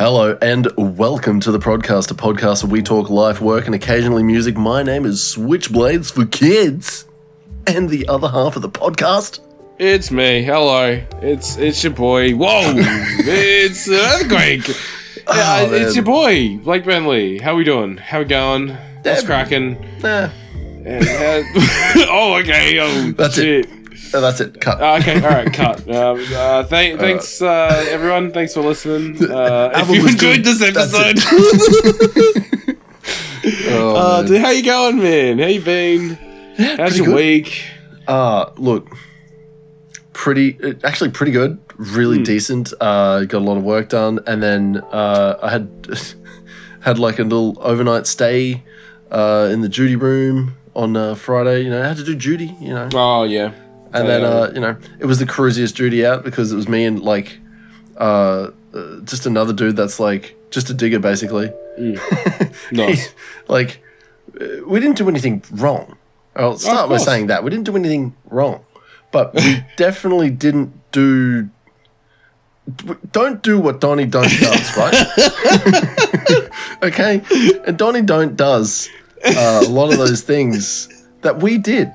Hello and welcome to the podcast, a podcast where we talk life, work, and occasionally music. My name is Switchblades for Kids, and the other half of the podcast. It's me. Hello. It's it's your boy. Whoa! it's an earthquake. Yeah, Oh, it's your boy, Blake Bentley. How we doing? How we going? What's cracking? Nah, uh, oh, okay. Oh, That's it. Uh, that's it. Cut. Uh, okay, all right, cut. Um, uh, th- thanks, uh, everyone. Thanks for listening. Uh, if you enjoyed good. this episode, Oh, uh, dude, how you going, man? How you been? How's pretty your good. week? Uh, look, pretty, uh, actually pretty good. Really Hmm. decent. Uh, got a lot of work done, and then uh, I had had like a little overnight stay uh, in the duty room on uh, Friday. You know, I had to do duty. You know, Oh yeah. And then uh, you know it was the cruisiest duty out because it was me and like uh, uh, just another dude that's like just a digger basically. Nice. like uh, we didn't do anything wrong. I'll start by saying that we didn't do anything wrong, but we definitely didn't do. Don't do what Donnie Don't does, right? okay, and Donnie Don't does uh, a lot of those things that we did,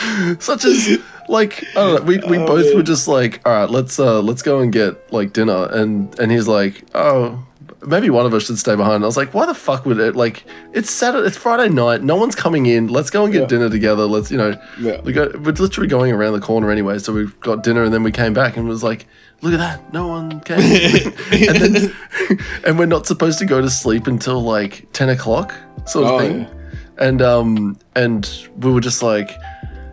such as like I don't know. We, we both were just like, all right, let's uh let's go and get like dinner, and and he's like, oh. Maybe one of us should stay behind. I was like, "Why the fuck would it? Like, it's Saturday, it's Friday night. No one's coming in. Let's go and get Yeah. dinner together. Let's, you know, Yeah. we go. We're literally going around the corner anyway. So we got dinner, and then we came back and was like, "Look at that! No one came." and then, and we're not supposed to go to sleep until like ten o'clock, sort of Oh, thing. yeah. And um, and we were just like,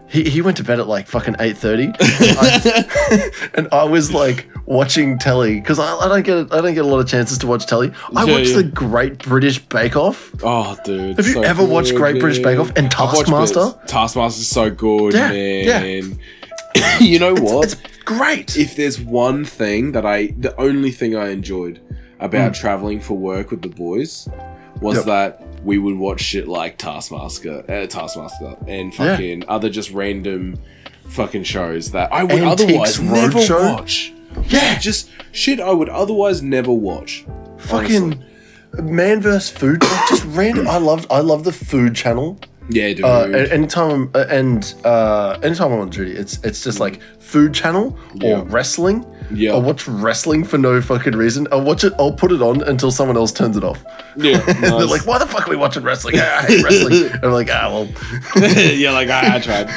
he, he went to bed at like fucking eight thirty, and I was like watching telly because I, I don't get I don't get a lot of chances to watch telly. I Yeah, watched yeah. the Great British Bake Off. Oh, dude. Have you so ever watched good, Great British Bake Off and I've Taskmaster? is so good, Yeah, yeah. man. you know what? It's great. if there's one thing that I, the only thing I enjoyed about Mm. traveling for work with the boys was Yep. that we would watch shit like Taskmaster, uh, Taskmaster, and Yeah. fucking other just random fucking shows that I would Antiques otherwise never Roadshow? watch. Yeah. just shit I would otherwise never watch. fucking man vs food just random i loved i love the food channel Yeah, dude. uh anytime I'm, uh, and uh anytime i'm on duty it's it's just like food channel or Yeah. wrestling Yeah. i'll watch wrestling for no fucking reason i'll watch it i'll put it on until someone else turns it off yeah, and they're like why the fuck are we watching wrestling i hate wrestling and i'm like ah well yeah, like I, I tried.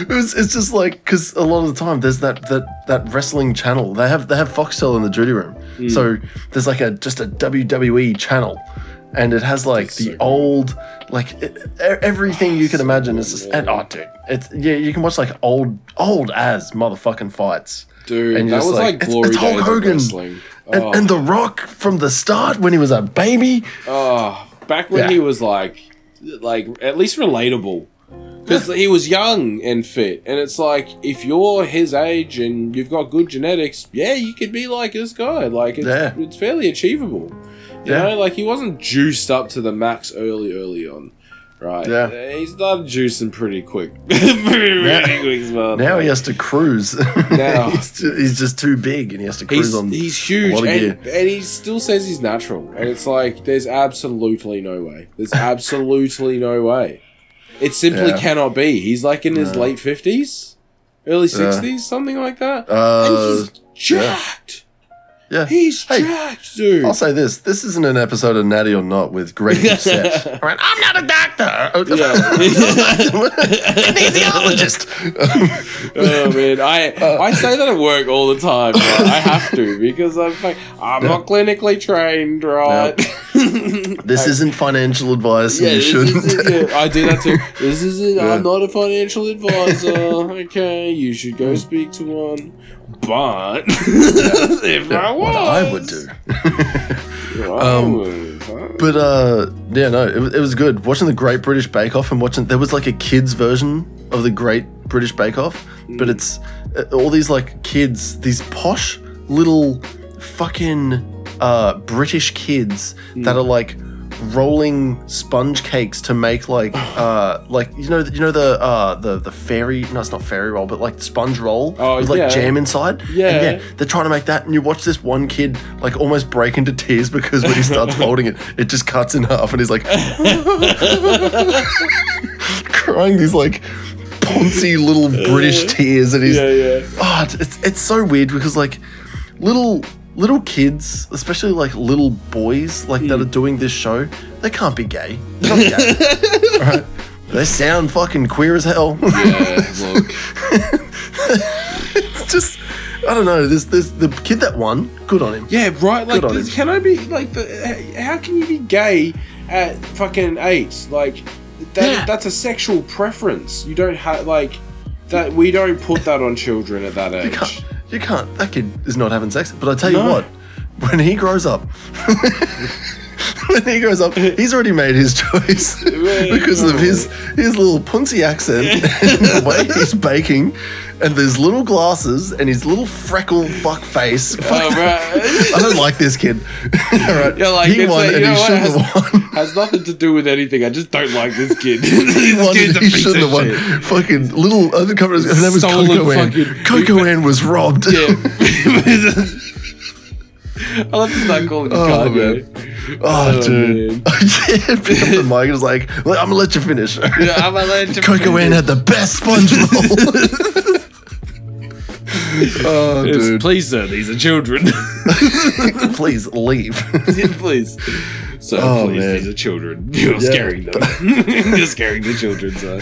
it was, it's just like because a lot of the time there's that that that wrestling channel they have they have Foxtel in the duty room, Hmm. so there's like a just a WWE channel, and it has like That's the so old like e- everything you can imagine. It's just and oh dude, it's yeah you can watch like old old as motherfucking fights. Dude, And that was like, like, it's- glory it's Hulk days of Hogan. wrestling. And, Oh. and The Rock from the start when he was a baby. Oh, back when Yeah. he was like, like at least relatable, because he was young and fit, and it's like if you're his age and you've got good genetics, yeah, you could be like this guy. Like it's, Yeah. it's fairly achievable. You Yeah. know, like he wasn't juiced up to the max early, early on. Right. Yeah. He started juicing pretty quick. pretty, Now- pretty quick as well. Now he has to cruise. Now- he's, he's just too big and he has to cruise He's, on. he's huge and, and he still says he's natural and it's like there's absolutely no way there's absolutely no way it simply Yeah. cannot be he's like in his No. late 50s early 60s something like that uh, and he's jacked yeah. He's Hey, jacked dude I'll say this: this isn't an episode of Natty or Not with Greg Doucette. All right, I'm not a doctor. Anesthesiologist. oh man I I say that at work all the time right? I have to because I'm like I'm not clinically trained right this isn't financial advice, and Yeah, you shouldn't. yeah, I do that too. This isn't. Yeah. I'm not a financial advisor. Okay, you should go speak to one. But if I was, what I would do. I Um, would. But uh, yeah, no, it, was- it was good watching the Great British Bake Off and watching. There was like a kids version of the Great British Bake Off, but it's uh, all these like kids, these posh little fucking uh British kids that are like rolling sponge cakes to make like uh like you know you know the uh the the fairy no it's not fairy roll but like sponge roll Oh, with like yeah. jam inside And Yeah. they're trying to make that and you watch this one kid like almost break into tears because when he starts folding it it just cuts in half and he's like crying these like poncy little British tears and he's Yeah, yeah. oh, it's it's so weird because like little little kids, especially like little boys, like Hmm. that are doing this show, they can't be gay. They're not gay. Alright? They sound fucking queer as hell. Yeah, look. it's just I don't know. There's there's the kid that won. Good on him. Yeah, right. Like, this, can I be like, the, how can you be gay at fucking eight? Like, that, Yeah. that's a sexual preference. You don't have like that. We don't put that on children at that age. You can't. That kid is not having sex. But I tell you No. what, when he grows up. When he grows up, he's already made his choice because of his oh. his little punsy accent and the way he's baking, and his little glasses and his little freckle fuck face. Oh, fuck Oh, that. I don't like this kid. All right, Yeah, like he won like, and he shouldn't has, have won. has nothing to do with anything. I just don't like this kid. He won and he shouldn't have won. shit. Fucking little other company. Her name was Stolen Coco Ann. Coco Ann was robbed. Yeah. I love to start calling you Oh, Kanye. Oh, oh, Oh, dude. man. yeah, pick up the mic was like, I'm gonna let you finish. Yeah, I'm going to Coco Ann finish. had the best sponge roll. oh, Yes, dude. Please, sir, these are children. Please leave. Yeah, please. So, Oh, please, man. these are children. You're Yeah. scaring them. You're scaring the children, son.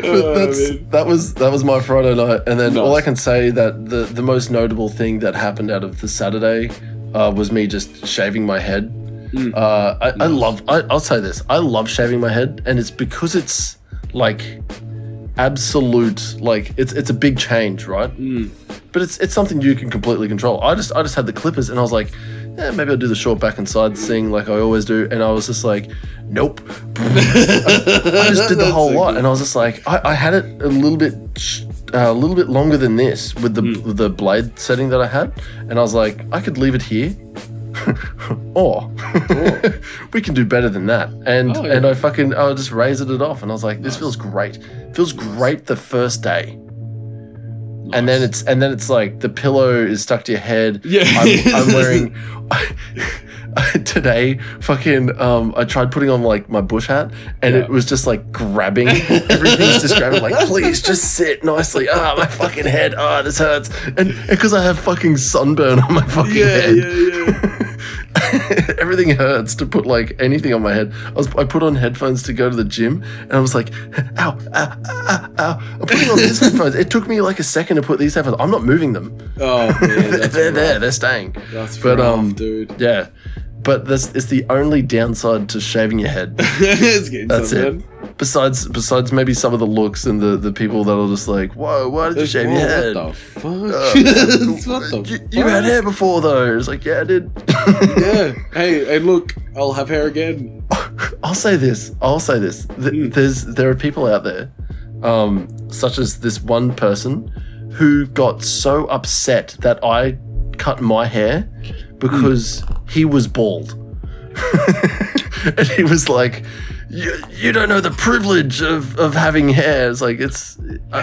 But Oh, that's, that was that was my Friday night, and then all I can say that the the most notable thing that happened out of the Saturday uh, was me just shaving my head. Mm. Uh, I, I love. I, I'll say this. I love shaving my head, and it's because it's like absolute. Like it's it's a big change, right? Mm. But it's it's something you can completely control. I just I just had the clippers, and I was like. Yeah, maybe I'll do the short back and side thing like I always do. And I was just like, nope. I just did the whole so lot, good. and I was just like, I, I had it a little bit, uh, a little bit longer than this with the with the blade setting that I had, and I was like, I could leave it here, or we can do better than that. And Oh, and. I fucking I just raised it off, and I was like, this feels great. Feels great the first day. And then it's and then it's like the pillow is stuck to your head. Yeah. I'm, I'm wearing today. Fucking, um, I tried putting on like my bush hat, and Yeah. it was just like grabbing. Everything's just grabbing. Like, please, just sit nicely. Ah, my fucking head. Ah, this hurts. And because I have fucking sunburn on my fucking Yeah, head. yeah, yeah. Everything hurts to put like anything on my head. I was I put on headphones to go to the gym, and I was like, ow, ow, ow, ow. I'm putting on these headphones. It took me like a second to put these headphones. I'm not moving them. Oh, man. they're That's they're there. They're staying. That's But, rough, um, dude. Yeah, but that's it's the only downside to shaving your head. it's getting That's something. it. Besides, besides maybe some of the looks and the the people that are just like, whoa, why did you shave your head? What the fuck? Uh, what the you, fuck? you had hair before though. It's like, yeah, I did. Yeah. Hey, hey, look, I'll have hair again. I'll say this. I'll say this. Th- Mm. There's there are people out there, um, such as this one person, who got so upset that I cut my hair because he was bald, and he was like, "You you don't know the privilege of of having hair." It's like it's. How,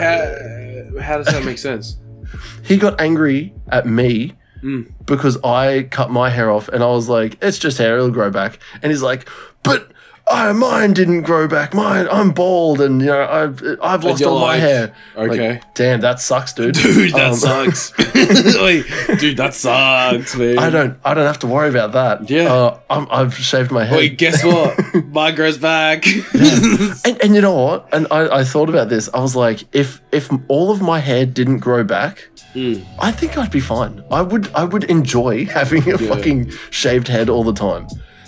how does that make sense? he got angry at me Mm. because I cut my hair off, and I was like, "It's just hair; it'll grow back." And he's like, "But I, mine didn't grow back. Mine, I'm bald, and you know, I've I've lost all my like, hair." Like, Okay. damn, that sucks, dude. Dude, that Um, sucks. Dude, that sucks, man. I don't, I don't have to worry about that. Yeah. uh, I'm, I've shaved my head. Wait, guess what? Mine grows back. and, and you know what? And I, I thought about this. I was like, if if all of my hair didn't grow back, Mm. I think I'd be fine. I would I would enjoy having a Yeah. fucking shaved head all the time.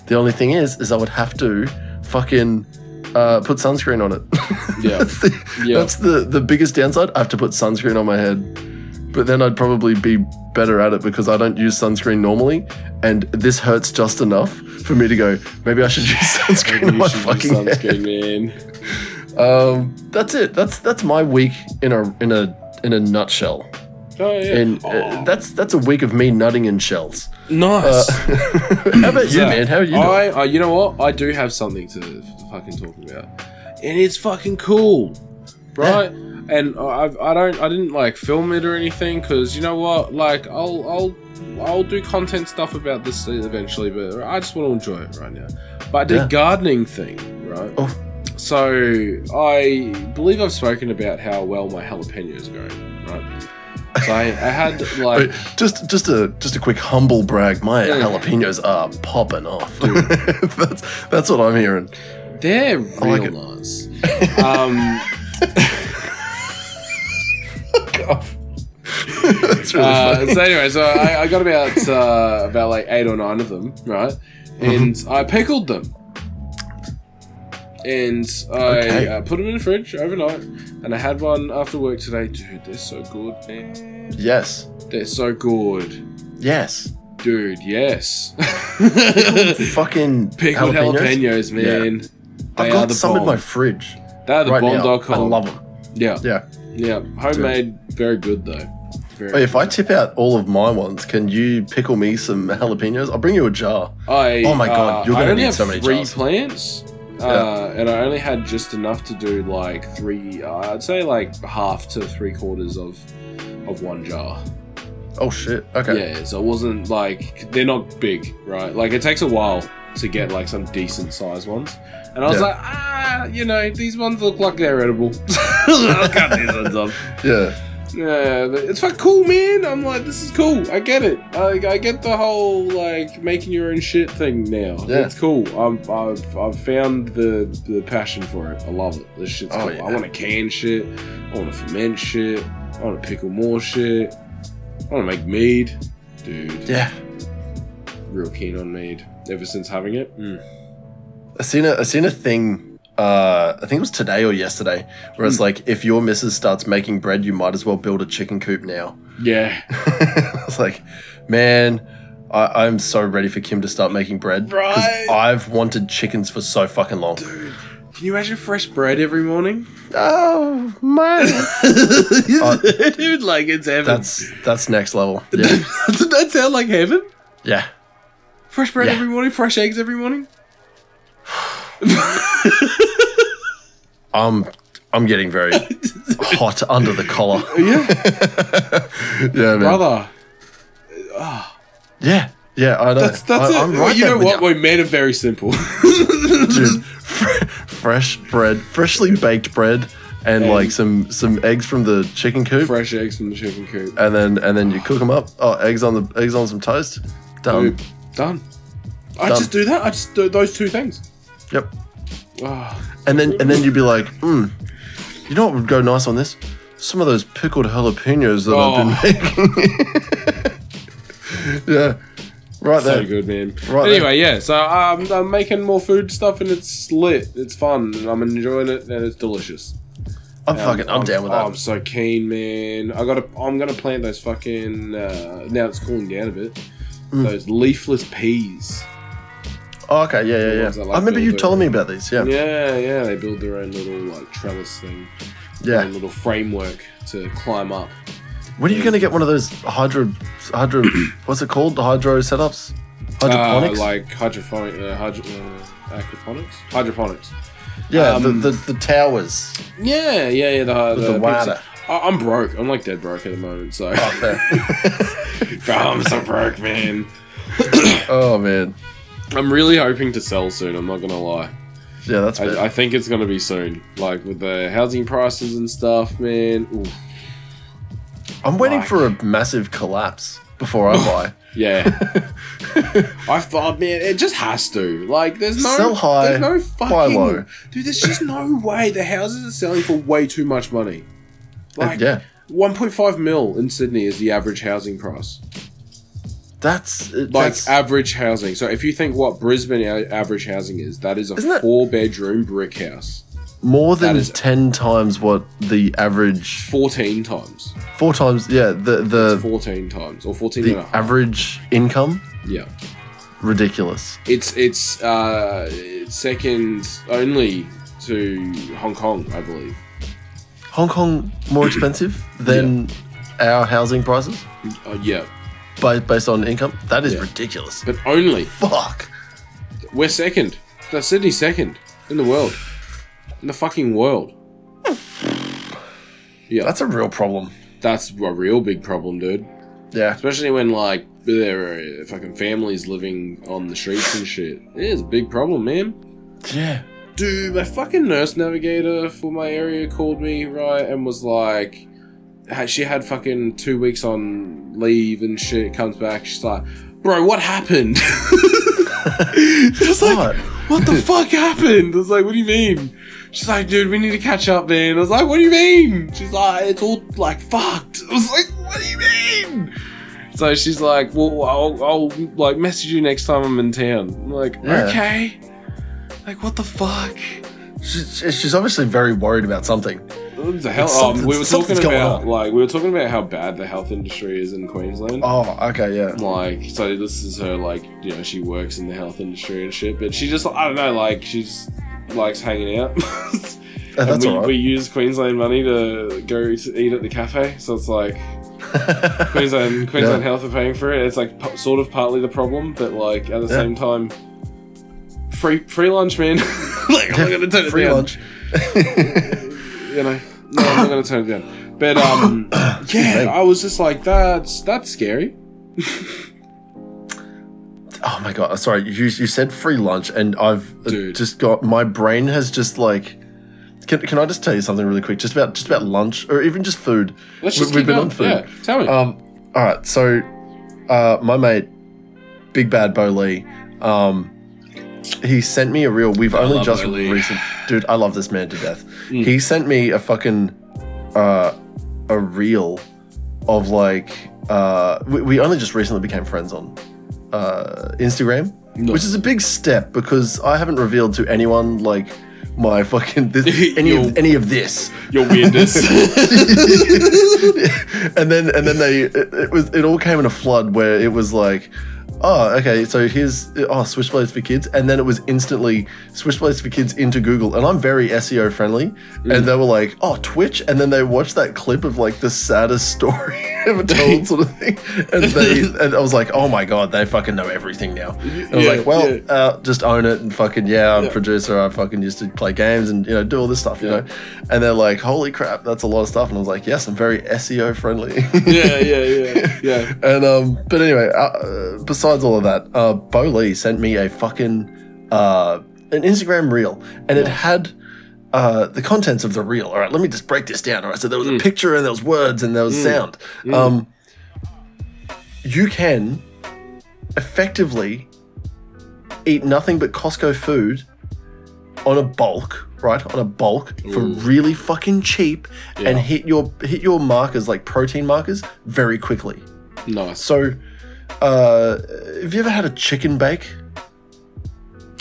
The only thing is, is I would have to fucking uh, put sunscreen on it. Yeah. that's the, Yeah. that's the the biggest downside. I have to put sunscreen on my head. But then I'd probably be better at it because I don't use sunscreen normally, and this hurts just enough for me to go. Maybe I should use sunscreen on You my fucking head. man. Um, that's it. That's that's my week in a in a in a nutshell. Oh yeah. And uh, Oh, that's that's a week of me nutting in shells. Nice. Uh, how about you, So, man? How are you doing? I, I, you know what? I do have something to fucking talk about, and it's fucking cool, right? And I, I don't, I didn't like film it or anything because you know what? Like, I'll, I'll, I'll do content stuff about this eventually, but I just want to enjoy it right now. But I did Yeah. gardening thing, right? Oh. So I believe I've spoken about how well my jalapenos are going, right? So I, I had like. Wait, just just a just a quick humble brag. My Yeah. jalapenos are popping off. that's that's what I'm hearing. They're real like nice. um, that's really uh, funny. so anyway, so I, I got about uh, about like eight or nine of them, right? And Mm-hmm. I pickled them, and I Okay. uh, put them in the fridge overnight. And I had one after work today. Dude, they're so good, man. Yes, They're so good, yes. dude. Yes, Fucking pickled jalapenos, man. They I've got the some in my bomb. fridge They're the right now. I love them. Yeah, Yeah. yeah. Homemade, very good though. Very Hey, if I tip out all of my ones, can you pickle me some jalapenos? I'll bring you a jar. I, Oh my God, uh, you're gonna need have so many three jars. plants, uh, and I only had just enough to do like three. Uh, I'd say like half to three quarters of of one jar. Oh shit. Okay. Yeah, so it wasn't like they're not big, right? Like it takes a while to get like some decent sized ones, and I was Yeah. like, ah, you know, these ones look like they're edible. I'll cut these ones off. Yeah. Yeah, it's like cool, man. I'm like, this is cool. I get it. I, I get the whole like making your own shit thing now. Yeah. It's cool. I'm, I've I've found the the passion for it. I love it. This shit's Oh, cool. yeah. I want to can shit. I want to ferment shit. I want to pickle more shit. I want to make mead, dude. Yeah. Real keen on mead. Ever since having it. Mm. I seen a I seen a thing. Uh, I think it was today or yesterday, where Hmm. it's like if your missus starts making bread, you might as well build a chicken coop now. Yeah. I was like, man, I, I'm so ready for Kim to start making bread Right. I've wanted chickens for so fucking long. Dude, can you imagine fresh bread every morning? Oh man, dude, like it's heaven. that's that's next level. Yeah, Doesn't that sound like heaven? yeah. Fresh bread Yeah. every morning, fresh eggs every morning. I'm I'm getting very hot under the collar. Yeah, Yeah, man. brother. Yeah, yeah. I know. That's that's I, it. I'm right you know what? ya. We made it very simple. dude. fr- fresh bread, freshly baked bread, and, And- like some some eggs from the chicken coop, fresh eggs from the chicken coop. and then and then you cook them up. Oh, eggs on the eggs on some toast. Done. Dude, done. I Done. just do that. I just do those two things. Yep. Ah, And then and then you'd be like, hmm, you know what would go nice on this? Some of those pickled jalapenos that I've been making. yeah, right there. so there. good, man. Right anyway, yeah. So um, I'm making more food stuff, and it's lit. It's fun, and I'm enjoying it, and it's delicious. I'm fucking. I'm, down with oh, I'm so keen, man. I gotta. I'm gonna plant those fucking. Uh, now it's cooling down a bit. Mm. Those leafless peas. Oh, okay, yeah, yeah, yeah. like I remember you telling me about these. Yeah, Yeah, yeah. They build their own little like trellis thing, yeah. little framework to climb up. When are you gonna get one of those hydro, hydro? what's it called? The hydro setups? Hydroponics. Uh, like hydrophonic, uh, hydro, uh, aquaponics, hydroponics. yeah, um, the, the the towers. Yeah, yeah, yeah. The, the, the water. I, I'm broke. I'm like dead broke at the moment. So Oh, I'm so broke, man. oh man. I'm really hoping to sell soon. I'm not gonna lie. Yeah, that's. I, I think it's gonna be soon. Like with the housing prices and stuff, man. Ooh, I'm waiting like- for a massive collapse before I buy. yeah. I thought, man, it just has to. Like, there's no, Sell high, there's no fucking, buy low. dude. There's just no way the houses are selling for way too much money. Like, yeah, 1.5 mil in Sydney is the average housing price. That's uh, Like that's average housing. So if you think what Brisbane a- average housing is, that is a four bedroom brick house. more than is- ten times what the average 14 times. four times. Yeah, the the 14 times. Or 14 and the a half. average income Yeah. ridiculous. It's it's uh, second only to Hong Kong, I believe. Hong Kong more expensive than our housing prices Oh yeah, based on income, that is Yeah. ridiculous. but only Fuck. we're second. Sydney's second in the world, in the fucking world. Yeah, That's a real problem. that's a real big problem, dude. Yeah. Especially when like there are fucking families living on the streets and shit. It is a big problem, man. Yeah. Dude, my fucking nurse navigator for my area called me, right, and was like, she had fucking two weeks on leave and shit, comes back, she's like, bro, what happened? Just like, What? what the fuck happened? I was like, what do you mean? She's like, dude, we need to catch up, man. I was like, what do you mean? She's like, it's all like fucked. I was like, what do you mean? So she's like, well, I'll, I'll like message you next time I'm in town. I'm like, Yeah. okay. Like, what the fuck? She's, she's obviously very worried about something. The hell? Um, we were talking about like we were talking about how bad the health industry is in Queensland. Oh, okay, yeah. Like, so this is her like you know she works in the health industry and shit, but she just I don't know like she just likes hanging out. And that's we, all we use Queensland money to go to eat at the cafe, so it's like Queensland Queensland Health are paying for it. It's like p- sort of partly the problem, but like at the Yeah. same time, free free lunch, man. like I'm not gonna turn it Free down lunch. You know, no, I'm not gonna turn it down. But um, yeah. I was just like, that's that's scary. Oh my god! Sorry, you you said free lunch, and I've uh, Dude. just got my brain has just like. Can, can I just tell you something really quick, just about just about lunch or even just food? Let's We- just we've keep been going. on food. Yeah, tell me. Um, all right, so uh, my mate, Big Bad Bo Lee, um, he sent me a reel. We've I only just recent, dude. I love this man to death. Mm. He sent me a fucking uh, a reel of like uh, we, we only just recently became friends on uh, Instagram, No. which is a big step because I haven't revealed to anyone like my fucking this, any Your- of any of this. Your weirdness. and then and then they it, it was it all came in a flood where it was like oh okay so here's oh switchblades for kids and then it was instantly switchblades for kids into google and i'm very seo friendly and they were like oh twitch and then they watched that clip of like the saddest story ever told sort of thing and they and i was like oh my god they fucking know everything now and i was Yeah, like well yeah. uh, just own it and fucking yeah i'm a Yeah. producer i fucking used to play games and you know do all this stuff you know and they're like holy crap that's a lot of stuff and i was like yes i'm very seo friendly yeah, yeah, yeah, yeah. and um but anyway uh, besides all of that uh bo lee sent me a fucking uh an instagram reel and it had uh, the contents of the reel. All right, let me just break this down. All right, so there was a Mm. picture and there was words and there was Mm. sound. Mm. Um, you can effectively eat nothing but Costco food on a bulk, right? On a bulk for Ooh. really fucking cheap, Yeah. and hit your hit your markers like protein markers very quickly. Nice. So, uh, have you ever had a chicken bake?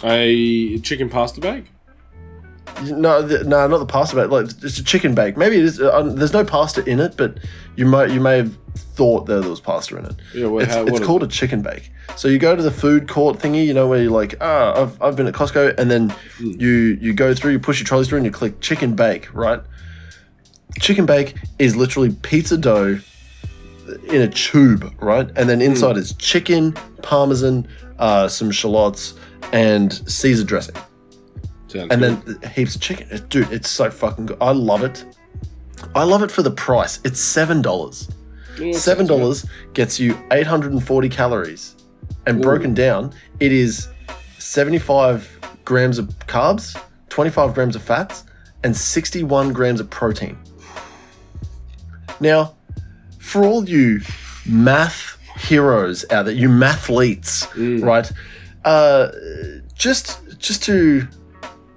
A chicken pasta bake? No, the, no, not the pasta bake. Like it's a chicken bake. Maybe it is. Uh, there's no pasta in it, but you might you may have thought that there was pasta in it. Yeah, well, It's, how, it's called a chicken bake. So you go to the food court thingy, you know, where you're like, ah, I've, I've been at Costco, and then Mm. you you go through, you push your trolley through, and you click chicken bake, right? Chicken bake is literally pizza dough in a tube, right? And then inside is chicken, parmesan, uh, some shallots, and Caesar dressing Sounds and good. then heaps of chicken. Dude, it's so fucking good. I love it. I love it for the price. It's seven dollars. Yeah, that seven dollars gets you eight hundred and forty calories, and Ooh. broken down, it is seventy-five grams of carbs, twenty-five grams of fats, and sixty-one grams of protein. Now, for all you math heroes out there, you mathletes, Mm. right? Uh, just just to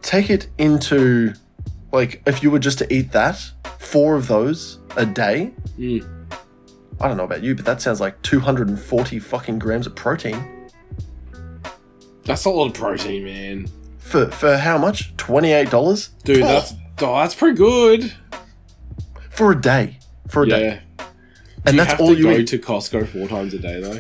take it into like if you were just to eat that four of those a day Mm. i don't know about you but that sounds like 240 fucking grams of protein That's a lot of protein, man. for for how much $28 Dude, Oh, that's oh, that's pretty good. for a day for a yeah. day and you that's have all to you go eat to Costco four times a day though.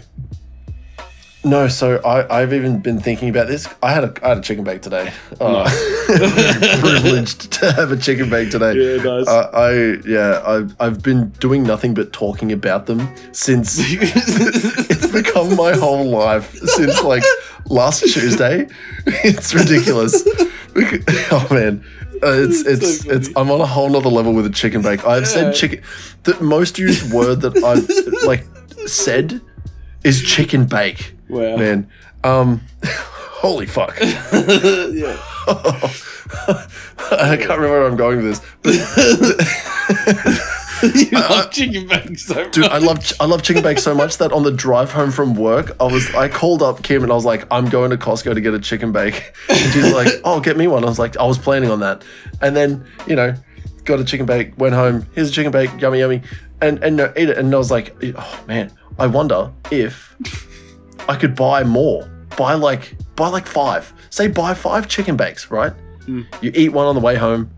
No, so I, I've even been thinking about this. I had a I had a chicken bake today. Oh, privileged to have a chicken bake today. Yeah, nice. Uh, I yeah, I've I've been doing nothing but talking about them since it's become my whole life since like last Tuesday. It's ridiculous. oh man. Uh, it's it's so it's I'm on a whole nother level with a chicken bake. I've said chicken the most used word that I've like said is chicken bake. Wow. Man. Um holy fuck. yeah. I can't remember where I'm going with this. But you love chicken bake so much. Dude, I love I love chicken bake so much that on the drive home from work, I was I called up Kim and I was like, I'm going to Costco to get a chicken bake. And she's like, Oh, get me one. I was like, I was planning on that. And then, you know, got a chicken bake, went home, here's a chicken bake, yummy, yummy. And and no, ate it. And I was like, oh man, I wonder if I could buy more. Buy like buy like five. Say buy five chicken bakes, right? Hmm. You eat one on the way home,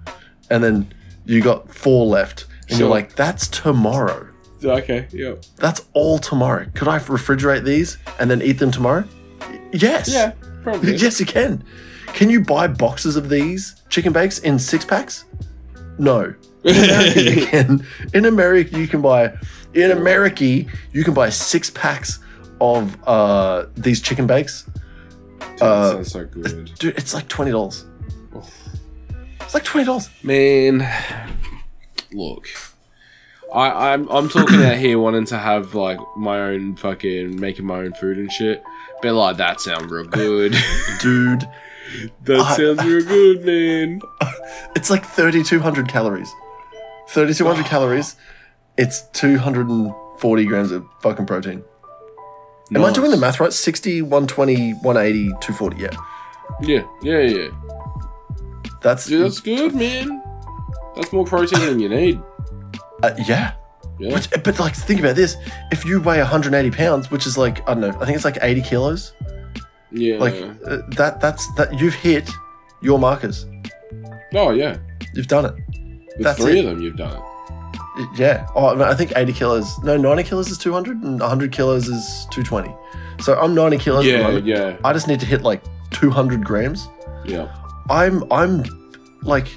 and then you got four left. And you're like, that's tomorrow. Okay, yeah. That's all tomorrow. Could I refrigerate these and then eat them tomorrow? Yes. Yeah, probably. yes, you can. Can you buy boxes of these chicken bakes in six packs? No. In America, you can. In America, you can buy. In America, you can buy six packs of uh, these chicken bakes. That Uh, sounds so good. Dude, it's like twenty dollars. It's like twenty dollars. Man, look, I, I'm I'm talking out here wanting to have like my own fucking making my own food and shit. But like that sounds real good. Dude, that I- sounds real good, man. it's like thirty two hundred calories. Thirty two hundred calories. It's two hundred and forty grams of fucking protein. Am I doing the math right? 60, 120, 180, 240. Yeah. Yeah, yeah, yeah. That's, Dude, that's good, man. That's more protein than you need. uh, yeah. Yeah. But, but like, think about this. If you weigh 180 pounds, which is like, I don't know, I think it's like 80 kilos. Yeah. Like uh, that, that's that you've hit your markers. oh yeah. You've done it. With That's three it. of them, you've done it. Yeah. Oh, I think 80 kilos. No, 90 kilos is 200 and 100 kilos is 220. So I'm 90 kilos Yeah, yeah, I just need to hit like 200 grams. yeah. I'm I'm like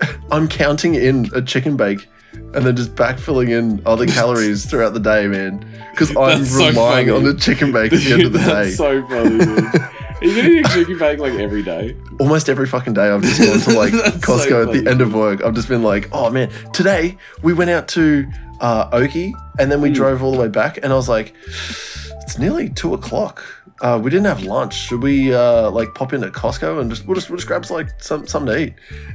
I'm counting in a chicken bake and then just backfilling in other calories throughout the day, man. Because I'm so relying funny. on the chicken bake at the end of the day. That's so funny, dude. You're eating a chicken bake like every day. Almost every fucking day, I've just gone to like That's so Costco at the end of work. I've just been like, oh man, today we went out to uh, Oki and then we Mm. drove all the way back, and I was like, it's nearly two o'clock. Uh, we didn't have lunch. Should we uh, like pop into Costco and just we'll just we'll just grab like some something to eat?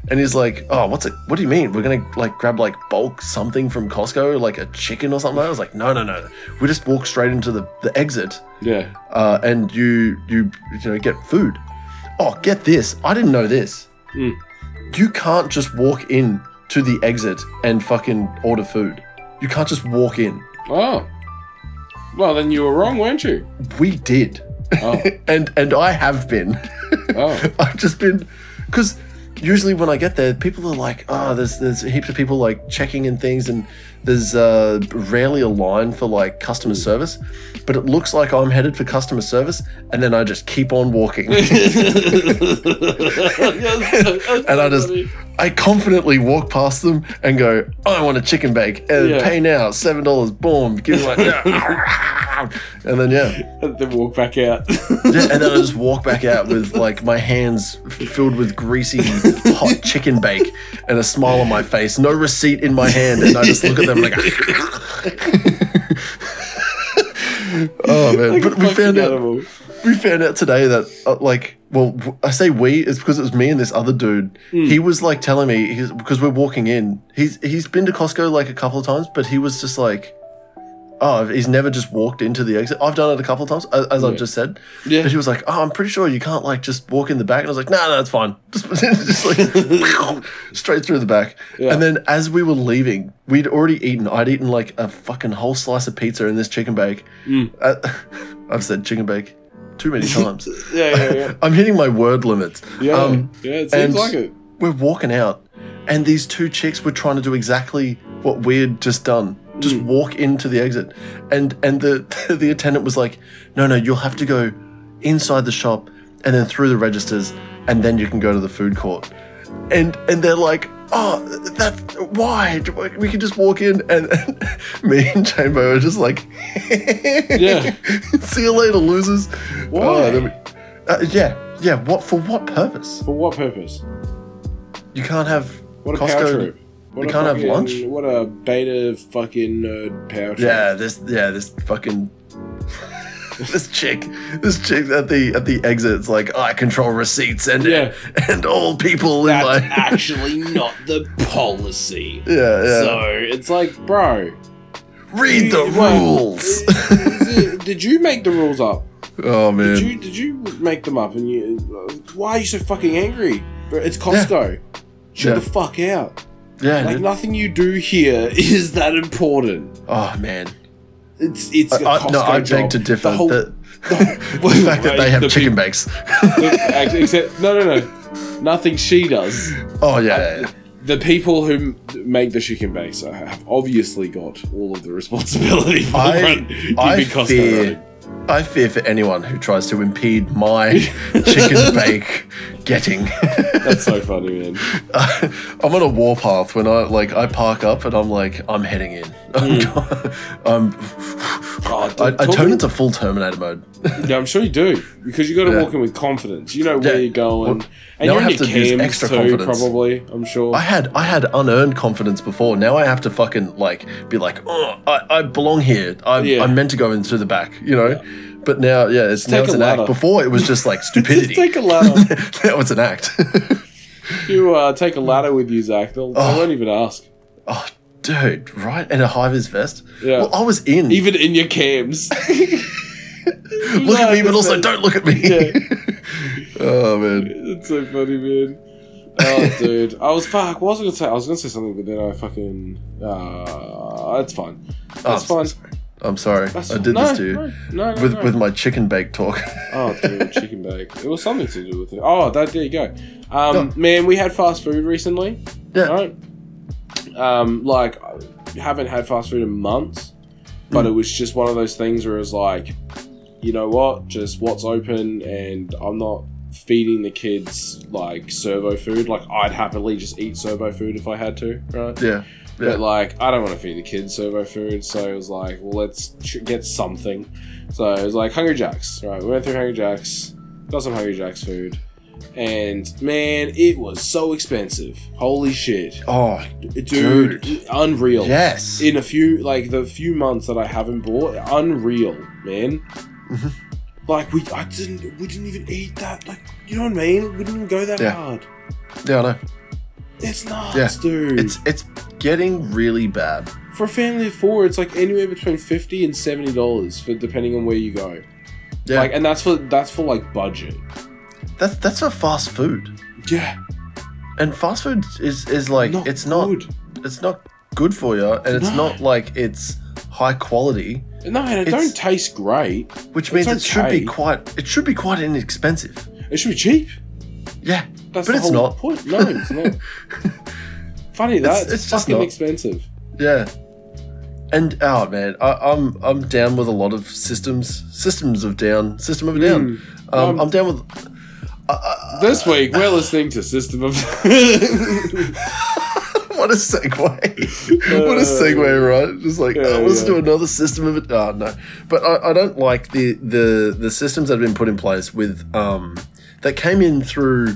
And he's like, oh, what's it? What do you mean? We're gonna like grab like bulk something from Costco, like a chicken or something? I was like, no, no, no. We just walk straight into the the exit Yeah. uh, and you you you know get food. Oh, get this! I didn't know this. Mm. You can't just walk in to the exit and fucking order food. You can't just walk in. Oh. Well, then you were wrong, weren't you? We did, Oh. and and I have been. Oh. I've just been because usually when I get there, people are like, "Oh, there's there's heaps of people like checking in things, and there's uh, rarely a line for like customer service." But it looks like I'm headed for customer service, and then I just keep on walking. and and I just I confidently walk past them and go, I want a chicken bake and Yeah. pay now, seven dollars, boom, give me my and then yeah. then walk back out. yeah. And then I just walk back out with like my hands filled with greasy hot chicken bake and a smile on my face, no receipt in my hand, and I just look at them like Oh man. But we found out we found out today that uh, like well I say we it's because it was me and this other dude. He was like telling me he's, because we're walking in he's he's been to costco like a couple of times but he was just like oh he's never just walked into the exit. I've done it a couple of times as, as i've just said. Yeah. but he was like oh i'm pretty sure you can't like just walk in the back. And i was like no no it's fine. Just, just like straight through the back. Yeah. and then as we were leaving we'd already eaten. I'd eaten like a fucking whole slice of pizza in this chicken bake. Mm. uh, I've said chicken bake too many times. Yeah, yeah, yeah. I'm hitting my word limits. Yeah, Um, yeah, it seems like it. we're walking out, and these two chicks were trying to do exactly what we had just done. Just Mm. walk into the exit, and and the the attendant was like, "No, no, you'll have to go inside the shop and then through the registers, and then you can go to the food court." And and they're like, "Oh, that's why we can just walk in." And, and me and Chamber are just like, Yeah. See you later, losers." Why? Oh, we- uh, yeah, yeah. What for? What purpose? For what purpose? You can't have What a Costco. power trip. What we can't have lunch? What a beta fucking nerd power trip. Yeah, this yeah, this fucking this chick, this chick at the at the exit's like, I control receipts and Yeah. and all people That's actually not the policy. yeah yeah. So it's like, bro, Read the Wait, rules. did you make the rules up? oh man, Did you did you make them up? And you, why are you so fucking angry? It's Costco. Shut Yeah. the fuck out. yeah. Like dude. nothing you do here is that important. oh man, It's it's I, no, I job. beg to differ. The whole, the, the, the fact that they have the chicken peop- bakes. the- except no no no, nothing she does. oh yeah. The people who make the chicken bakes have obviously got all of the responsibility for I- keeping I fear-. I fear for anyone who tries to impede my chicken bake getting. That's so funny, man. Uh, I'm on a warpath when I like I park up and I'm like I'm heading in. I'm, hmm. I'm um, Oh, I, I turn into full Terminator mode. Yeah, I'm sure you do because you got to Yeah. walk in with confidence. You know where Yeah. you're going, Well, and now I have to use extra too. confidence. Probably, I'm sure. I had I had unearned confidence before. Now I have to fucking like be like, oh, I, I belong here. I'm, Yeah. I'm meant to go in through the back, you know. But now, yeah, it's now it's an act. Before it was just like stupidity. Just take a ladder. now it's an act. if you uh, take a ladder with you, Zach, they'll, they Oh. won't even ask. oh, dude, right? And a high vis vest. Yeah. Well, I was in. Even in your cams. look at me, but also don't look at me. Yeah. oh man. It's so funny, man. Oh, dude. I was fuck. What was I gonna say? I was gonna say something, but then I fucking. Uh, that's fine. Oh, That's fine. I'm sorry. That's I did no, this to you. No, no, no, with with my chicken bake talk. Oh, dude, chicken bake. It was something to do with it. Oh, that, there you go. Um. Man, we had fast food recently. yeah. Right? Um, like, I haven't had fast food in months, but Mm. it was just one of those things where it was like, you know what? Just what's open, and I'm not feeding the kids like servo food. Like, I'd happily just eat servo food if I had to, right? Yeah. But like, I don't want to feed the kids servo food, so it was like, well, let's tr- get something. So it was like Hungry Jacks, right? We went through Hungry Jacks, got some Hungry Jacks food, and man, it was so expensive. Holy shit, Oh dude, Dude. unreal. yes. In a few, like the few months that I haven't bought, unreal, man. Mhm. Like we, I didn't, we didn't even eat that. Like, you know what I mean? We didn't even go that Yeah. hard. yeah, I know. It's nuts, Yeah. dude. It's it's getting really bad. For a family of four, it's like anywhere between fifty and seventy dollars for depending on where you go. Yeah. Like, and that's for that's for like budget. that's that's for fast food. Yeah, And fast food is is like not it's not good. it's not good for you and it's not like it's high quality, No, and it It's- don't taste great. which It's means it should be quite it should be quite inexpensive. It should be cheap. Yeah. That's But the it's not. point. No, it's not. Funny that It's- it's, it's just fucking not. expensive. Yeah. And oh man, I, I'm I'm down with a lot of systems. Systems of down. System of a down. Mm. Um, Um, I'm down with. Uh, This week we're listening to System of. what a segue! what a segue, right? Just like Yeah, oh, let's yeah. do another system of it. Oh no, but I, I don't like the the the systems that have been put in place with um that came in through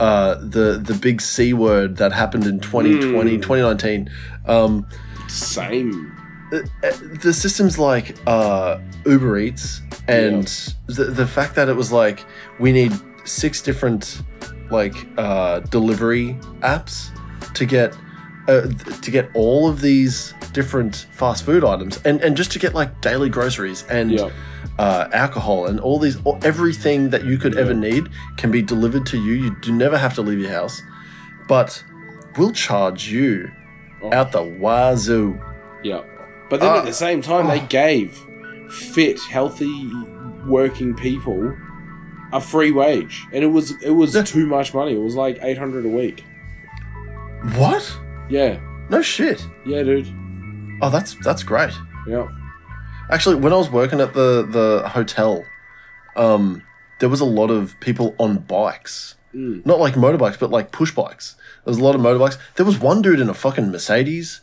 uh the the big c word that happened in 2020 Mm. 2019 um Same. uh, uh, the systems like uh, Uber Eats and the the fact that it was like we need six different like uh, delivery apps to get uh, to get all of these different fast food items and and just to get like daily groceries and Yeah. Uh, alcohol and all these everything that you could ever need can be delivered to you. You do never have to leave your house, but we'll charge you Oh. out the wazoo. Yeah. But then Uh, at the same time, they oh. gave fit, healthy, working people a free wage, and it was it was Yeah. too much money. It was like eight hundred a week. What? Yeah, No shit. yeah, dude. Oh, that's that's great. Yeah. Actually, when I was working at the the hotel, um, there was a lot of people on bikes. Mm. Not like motorbikes, but like push bikes. There was a lot of motorbikes. There was one dude in a fucking Mercedes.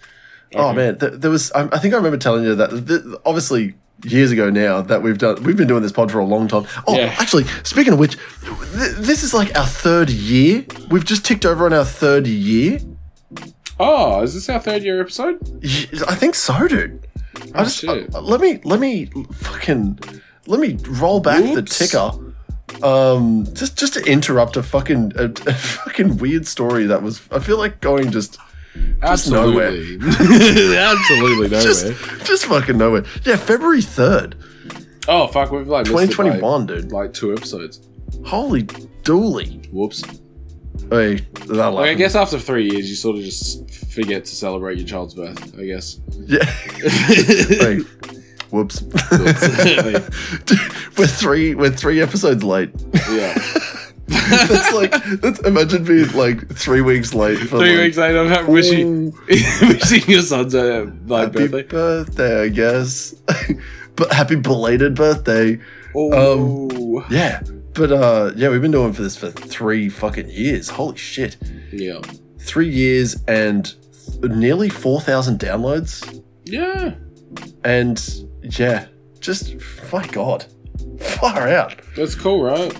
Oh man, th- there was. I, I think I remember telling you that. Th- obviously, years ago now that we've done. We've been doing this pod for a long time. Oh, Yeah. actually, speaking of which, th- this is like our third year. We've just ticked over on our third year. Oh, is this our third year episode? i think so, dude. I Oh, just shit. uh, let me let me fucking let me roll back the ticker. Um, just just to interrupt a fucking a, a fucking weird story that was. I feel like going just Absolutely. Absolutely nowhere. just just fucking nowhere. Yeah, February third, oh fuck, we've like twenty twenty one, dude. like two episodes. Holy dooly! Whoops. That'll Like, I guess after three years, you sort of just forget to celebrate your child's birth. I guess. Yeah. whoops. We're three. We're three episodes late. Yeah. that's like that's imagine being like three weeks late for Three like, weeks late, I'm happy wishing, wishing your son's uh, like happy birthday. birthday. I guess, but happy belated birthday. Oh. Yeah, but uh, yeah, we've been doing for this for three fucking years. Holy shit, yeah. three years and nearly four thousand downloads. Yeah. And yeah, just my god, far out. That's cool, right?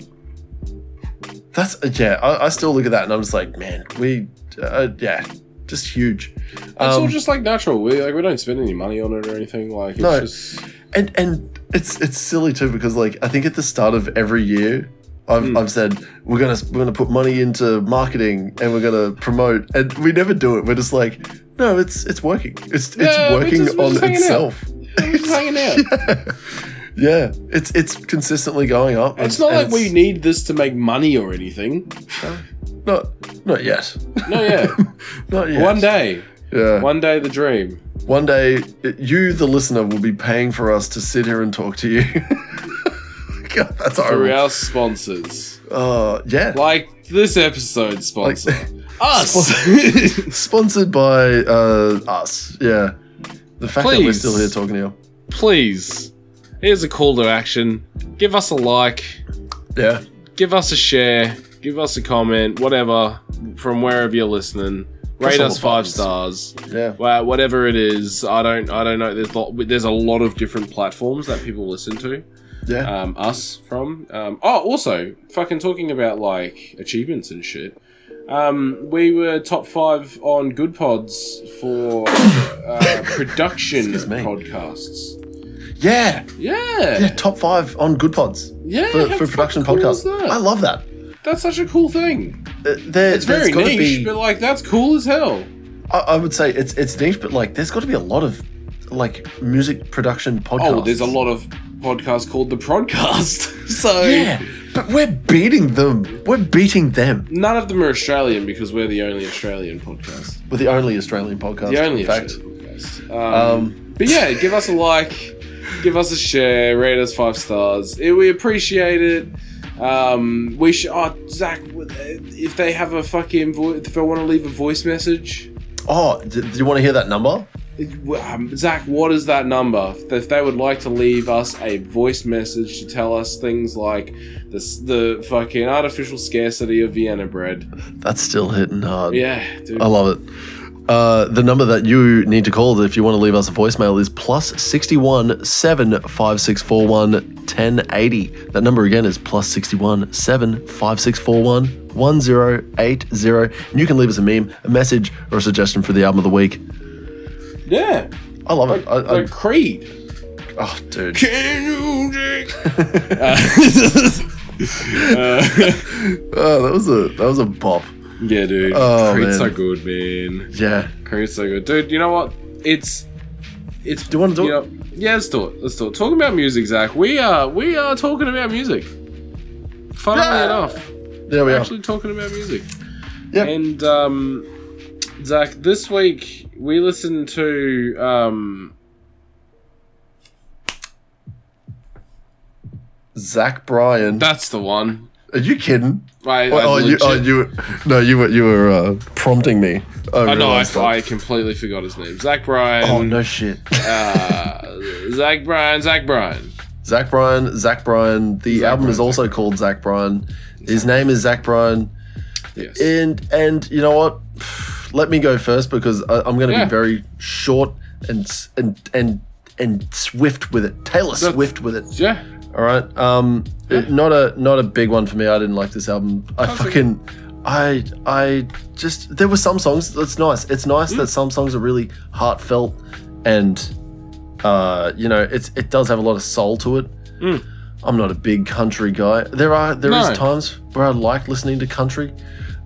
That's yeah. I, I still look at that and I'm just like, man, we uh, yeah, just huge. It's all Um, just like natural. We like we don't spend any money on it or anything. Like it's No. just and and it's it's silly too because like I think at the start of every year. I've, Mm. I've said we're gonna we're gonna put money into marketing and we're gonna promote and we never do it. We're just like, no, it's it's working. It's it's Yeah, we're working just- we're on just out. itself. we're just hanging out. Yeah, it's it's consistently going up. It's and- not and like we need this to make money or anything. not not yet. No, yeah. not yet. One day, yeah. one day, the dream. One day, you, the listener, will be paying for us to sit here and talk to you. God, that's Through horrible. our sponsors, Uh, yeah. like this episode sponsor, Like- us. Sponsored by uh, us. Yeah. The fact that we're still here talking to you. Please, here's a call to action. Give us a like. Yeah. give us a share, give us a comment, whatever, from wherever you're listening. Rate us five buttons. stars. Yeah. Well, whatever it is, I don't, I don't know. There's lot, there's a lot of different platforms that people listen to Yeah. um, us from. Um, oh, also, fucking talking about like achievements and shit. Um, we were top five on Goodpods for uh, production podcasts. yeah. Yeah, Yeah. Top five on Goodpods yeah. for, for production cool podcasts. I love that. That's such a cool thing. Uh, there, It's very niche, be- but like that's cool as hell. I, I would say it's it's niche, but like there's got to be a lot of like music production podcasts. Oh, there's a lot of podcasts called the Prodcast. so Yeah, but we're beating them. We're beating them. none of them are Australian because we're the only Australian podcast. We're the only Australian podcast. The only in fact. Podcast. Um, Um, but yeah, give us a like, give us a share, rate us five stars. We appreciate it. Um, we should. Oh, Zach, if they have a fucking voice, if they want to leave a voice message, oh, d- do you want to hear that number? Um, Zach, what is that number? If they would like to leave us a voice message to tell us things like the, the fucking artificial scarcity of Vienna bread. That's still hitting hard. Yeah, dude. I love it. Uh, the number that you need to call if you want to leave us a voicemail is plus 61 7 5641 1080. That number again is plus 61 7 5641 1080. And you can leave us a meme, a message, or a suggestion for the album of the week. Yeah. I love Like, it. I, I, like Creed. oh, dude. Can you dig? Uh, Oh, that was a that was a bop. yeah, dude. Oh, Creed's man. so good, man. Yeah. Creed's so good, dude. You know what? It's it's. Do you want to do You it? know, yeah, let's do it. Let's do it. Talking about music, Zach. We are we are talking about music. Funnily Yeah. enough, There we we're actually talking about music. Yep. And um, Zach, this week we listened to um, Zach Bryan. that's the one. Are you kidding? I, Oh, I oh, you, oh, you, no, you were, you were uh, prompting me. I I know. I. I completely forgot his name. Zach Bryan. oh no shit. uh, Zach Bryan. Zach Bryan. Zach Bryan, Zach Bryan. The Zach album is Bryan, also called Zach Bryan. His name is Zach Bryan. Yes. And and you know what? Let me go first because I, I'm going to Yeah. be very short and and and and swift with it. Taylor That's- Swift with it. yeah. All right. Um, not a not a big one for me. I didn't like this album. I fucking, I I just there were some songs that's nice. It's nice Mm. that some songs are really heartfelt and, uh, you know, it's it does have a lot of soul to it. Mm. I'm not a big country guy. There are there is No. times where I like listening to country,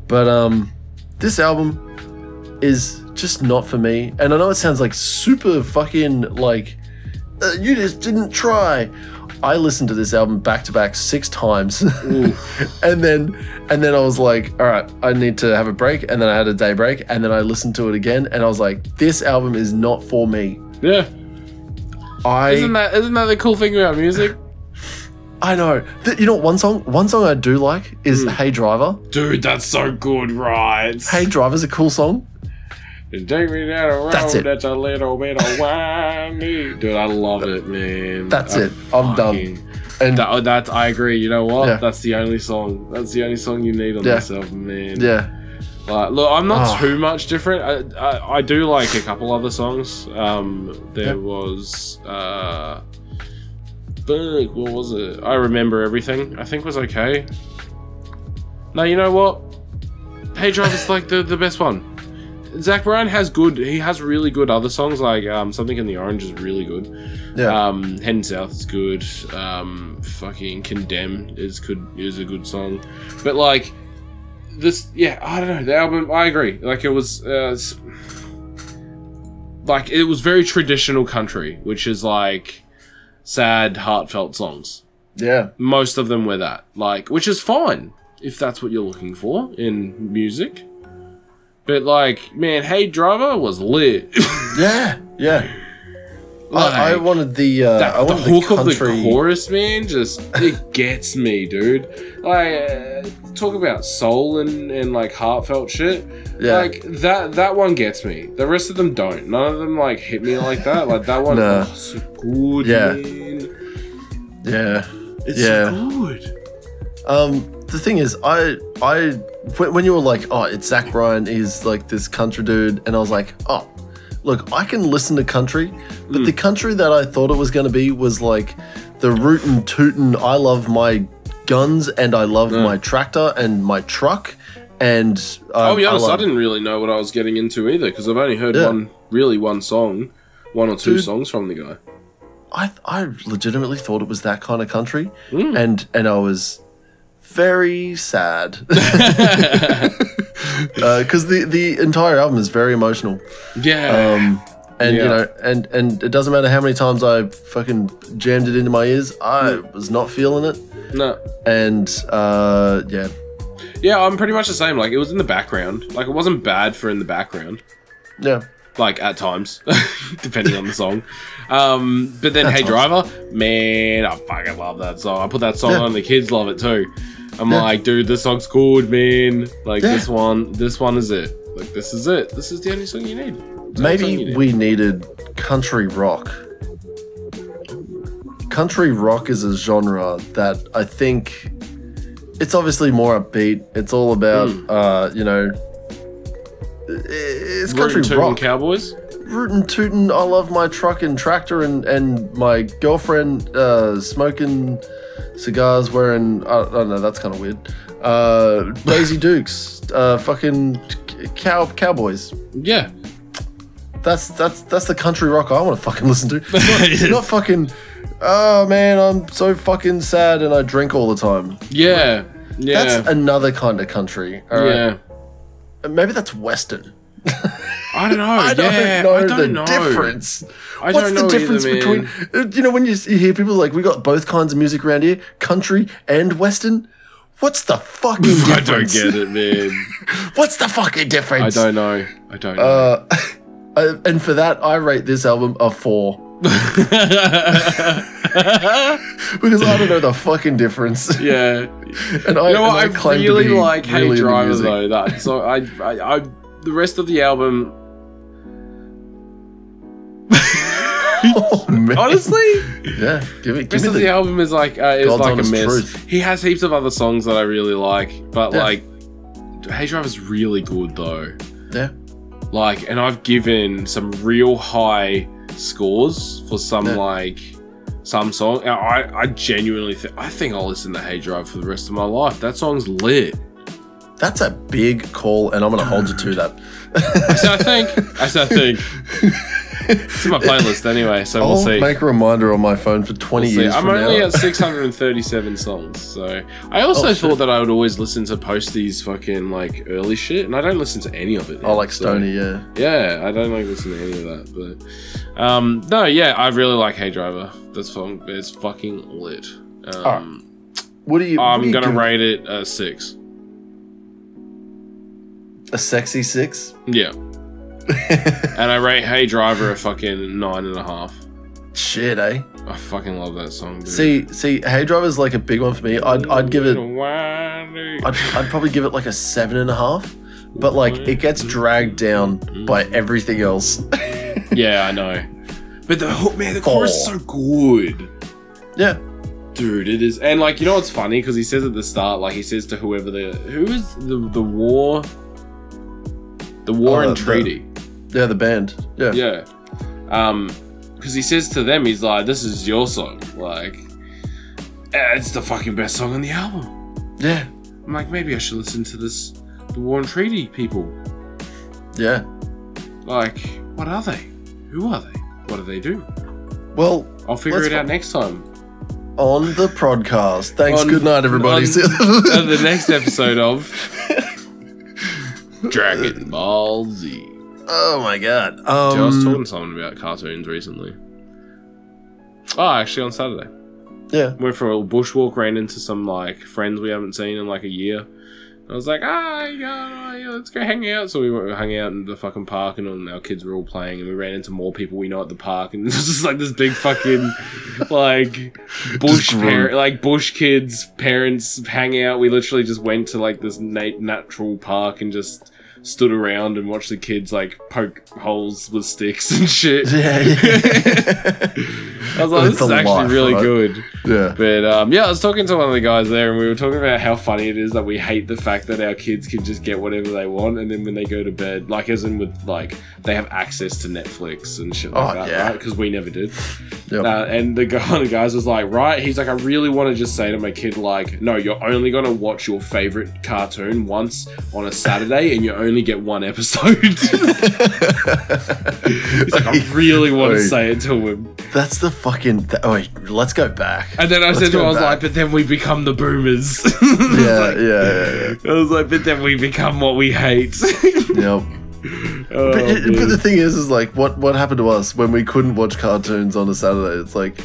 but um, this album is just not for me. And I know it sounds like super fucking like uh, you just didn't try. I listened to this album back to back six times, and then and then I was like, all right, I need to have a break, and then I had a day break, and then I listened to it again, and I was like, this album is not for me. Yeah. I Isn't that isn't that the cool thing about music? I know that you know what, one song one song I do like is hmm. Hey Driver. Dude, that's so good, right? Hey Driver's a cool song. Take me down a road That's it. that's a little bit of windy. Dude, I love it, man. That's I it. I'm done. And That, oh, that I agree. You know what? Yeah. That's the only song. That's the only song you need on Yeah. this album, man. yeah, Like, look, I'm not Ah. too much different. I, I, I do like a couple other songs. Um, there Yeah. was uh, what was it? I remember everything. I think was okay. No, you know what? Hey Drive is like the the best one. Zach Bryan has good. He has really good other songs like um, something in the orange is really good. yeah, Um, Heading South is good. Um, fucking Condemn is good is a good song, but like this, yeah, I don't know. The album, I agree. Like it was, uh, like it was very traditional country, which is like sad, heartfelt songs. yeah. Most of them were that, like, which is fine if that's what you're looking for in music. But like, man, Hey Driver was lit. Yeah, yeah. I, I wanted the uh, that, I the wanted hook of the country- chorus, man, just it gets me, dude. Like, uh, talk about soul and, and like heartfelt shit. Yeah. Like that that one gets me. The rest of them don't. None of them like hit me like that. Like that one, Nah. oh, so good, Yeah. man. Yeah. It's Yeah. so good. Um, the thing is, I, I, when, you were like, oh, it's Zach Bryan, he's like this country dude, and I was like, oh, look, I can listen to country, but the country that I thought it was going to be was like the rootin' tootin', I love my guns and I love Yeah. my tractor and my truck, and uh, I'll be honest, I, love- didn't really know what I was getting into either because I've only heard Yeah. one, really one song, one or two Dude. songs from the guy. I, I legitimately thought it was that kind of country, Mm. and and I was very sad because the the entire album is very emotional. Yeah. Um, and Yeah. you know, and and it doesn't matter how many times I fucking jammed it into my ears, I was not feeling it. no. And uh, yeah, Yeah, I'm pretty much the same. Like it was in the background. Like it wasn't bad for in the background. yeah, Like at times, depending on the song. Um, but then At Hey times. Driver, man, I fucking love that song. I put that song Yeah. on, the kids love it too. I'm Yeah. like, dude, this song's good, man. Like Yeah. this one, this one is it. Like this is it. This is the only song you need. The you maybe need. we needed country rock. Country rock is a genre that I think it's obviously more upbeat. It's all about, Hmm. uh, you know, it's country Rootin' rock. Cowboys. rootin' tootin', I love my truck and tractor and, and my girlfriend uh, smoking cigars wearing, I, I don't know, that's kind of weird. Uh, Daisy Dukes, uh, fucking cow cowboys. Yeah. That's that's that's the country rock I want to fucking listen to. Not, not fucking. Oh man, I'm so fucking sad and I drink all the time. Yeah. Yeah. That's another kind of country. right? yeah. Maybe that's Western. I don't know. I don't yeah, know I don't the know. difference. I What's the difference either, between uh, you know when you, you hear people like we got both kinds of music around here, country and western? What's the fucking difference? I don't get it, man. What's the fucking difference? I don't know. I don't know. Uh, and for that, I rate this album a four. because I don't know the fucking difference. yeah. And I, You know what? I to really like really Hey Driver though. That so I, I, I the rest of the album. Oh. Honestly, yeah, give it. the Give rest me of the the. album is like uh, is God's like a miss. truth. He has heaps of other songs that I really like, but Yeah. like Hey Driver's really good though. Yeah, Like, and I've given some real high scores for some Yeah. like some song. I I genuinely think I think I'll listen to Hey Drive for the rest of my life. That song's lit. that's a big call, and I'm gonna hold you to that. I said I think. I said I think. It's in my playlist anyway, so we'll I'll see. make a reminder on my phone for 20 We'll years I'm only now. at 637 songs, so I also Oh, thought that I would always listen to Posty's fucking like early shit, and I don't listen to any of it. oh, now, like so- Stony, yeah. Yeah, I don't like listen to any of that, but um, no, yeah, I really like Hey Driver. This song is fucking lit. Um, What do you? what I'm you gonna it? rate it a six. A sexy six. Yeah, and I rate Hey Driver a fucking nine and a half. Shit, eh? I fucking love that song. Dude. See, see, Hey Driver's like a big one for me. I'd, I'd give it. I'd, I'd, probably give it like a seven and a half. But like, it gets dragged down by everything else. Yeah, I know. But the hook, man, the chorus is so good. yeah, Dude, it is, and like you know what's funny because he says at the start, like he says to whoever the who is the the war, the war Oh, and the- treaty, yeah, the band. Yeah, yeah, um, because he says to them, he's like, "This is your song, like, it's the fucking best song on the album." yeah, I'm like, maybe I should listen to this, the war and treaty people. yeah. Like, what are they? Who are they? What do they do? Well, I'll figure it out next time. on the podcast. Thanks. On- good night, everybody. on- on the next episode of Dragon Ball Z. oh my god. Dude, I was Um, talking to someone about cartoons recently. Oh, actually, on Saturday. yeah. Went for a bushwalk, ran into some like friends we haven't seen in like a year. I was like, ah, yeah, yeah, let's go hang out. So we went, hung out in the fucking park, and all, our kids were all playing, and we ran into more people we know at the park, and it was just like this big fucking like bush par- like bush kids parents hang out. We literally just went to like this nat- natural park and just stood around and watched the kids like poke holes with sticks and shit. Yeah, yeah. I was like, this is actually really right? good. yeah. But um, yeah, I was talking to one of the guys there, and we were talking about how funny it is that we hate the fact that our kids can just get whatever they want, and then when they go to bed, like as in with like they have access to Netflix and shit like Oh, that, yeah. right? Because we never did. Yep. Uh, and the guy, the guys was like, right? He's like, I really want to just say to my kid, like, no, you're only gonna watch your favorite cartoon once on a Saturday, and you only get one episode. He's like, I really want to say it to him. That's the fucking. Th- oh, wait, let's go back. And then I Let's said to him, I was back. like, but then we become the boomers. Yeah, yeah, yeah, I was like, but then we become what we hate. Yep. Oh, But, it- but the thing is, is like, what what happened to us when we couldn't watch cartoons on a Saturday? It's like,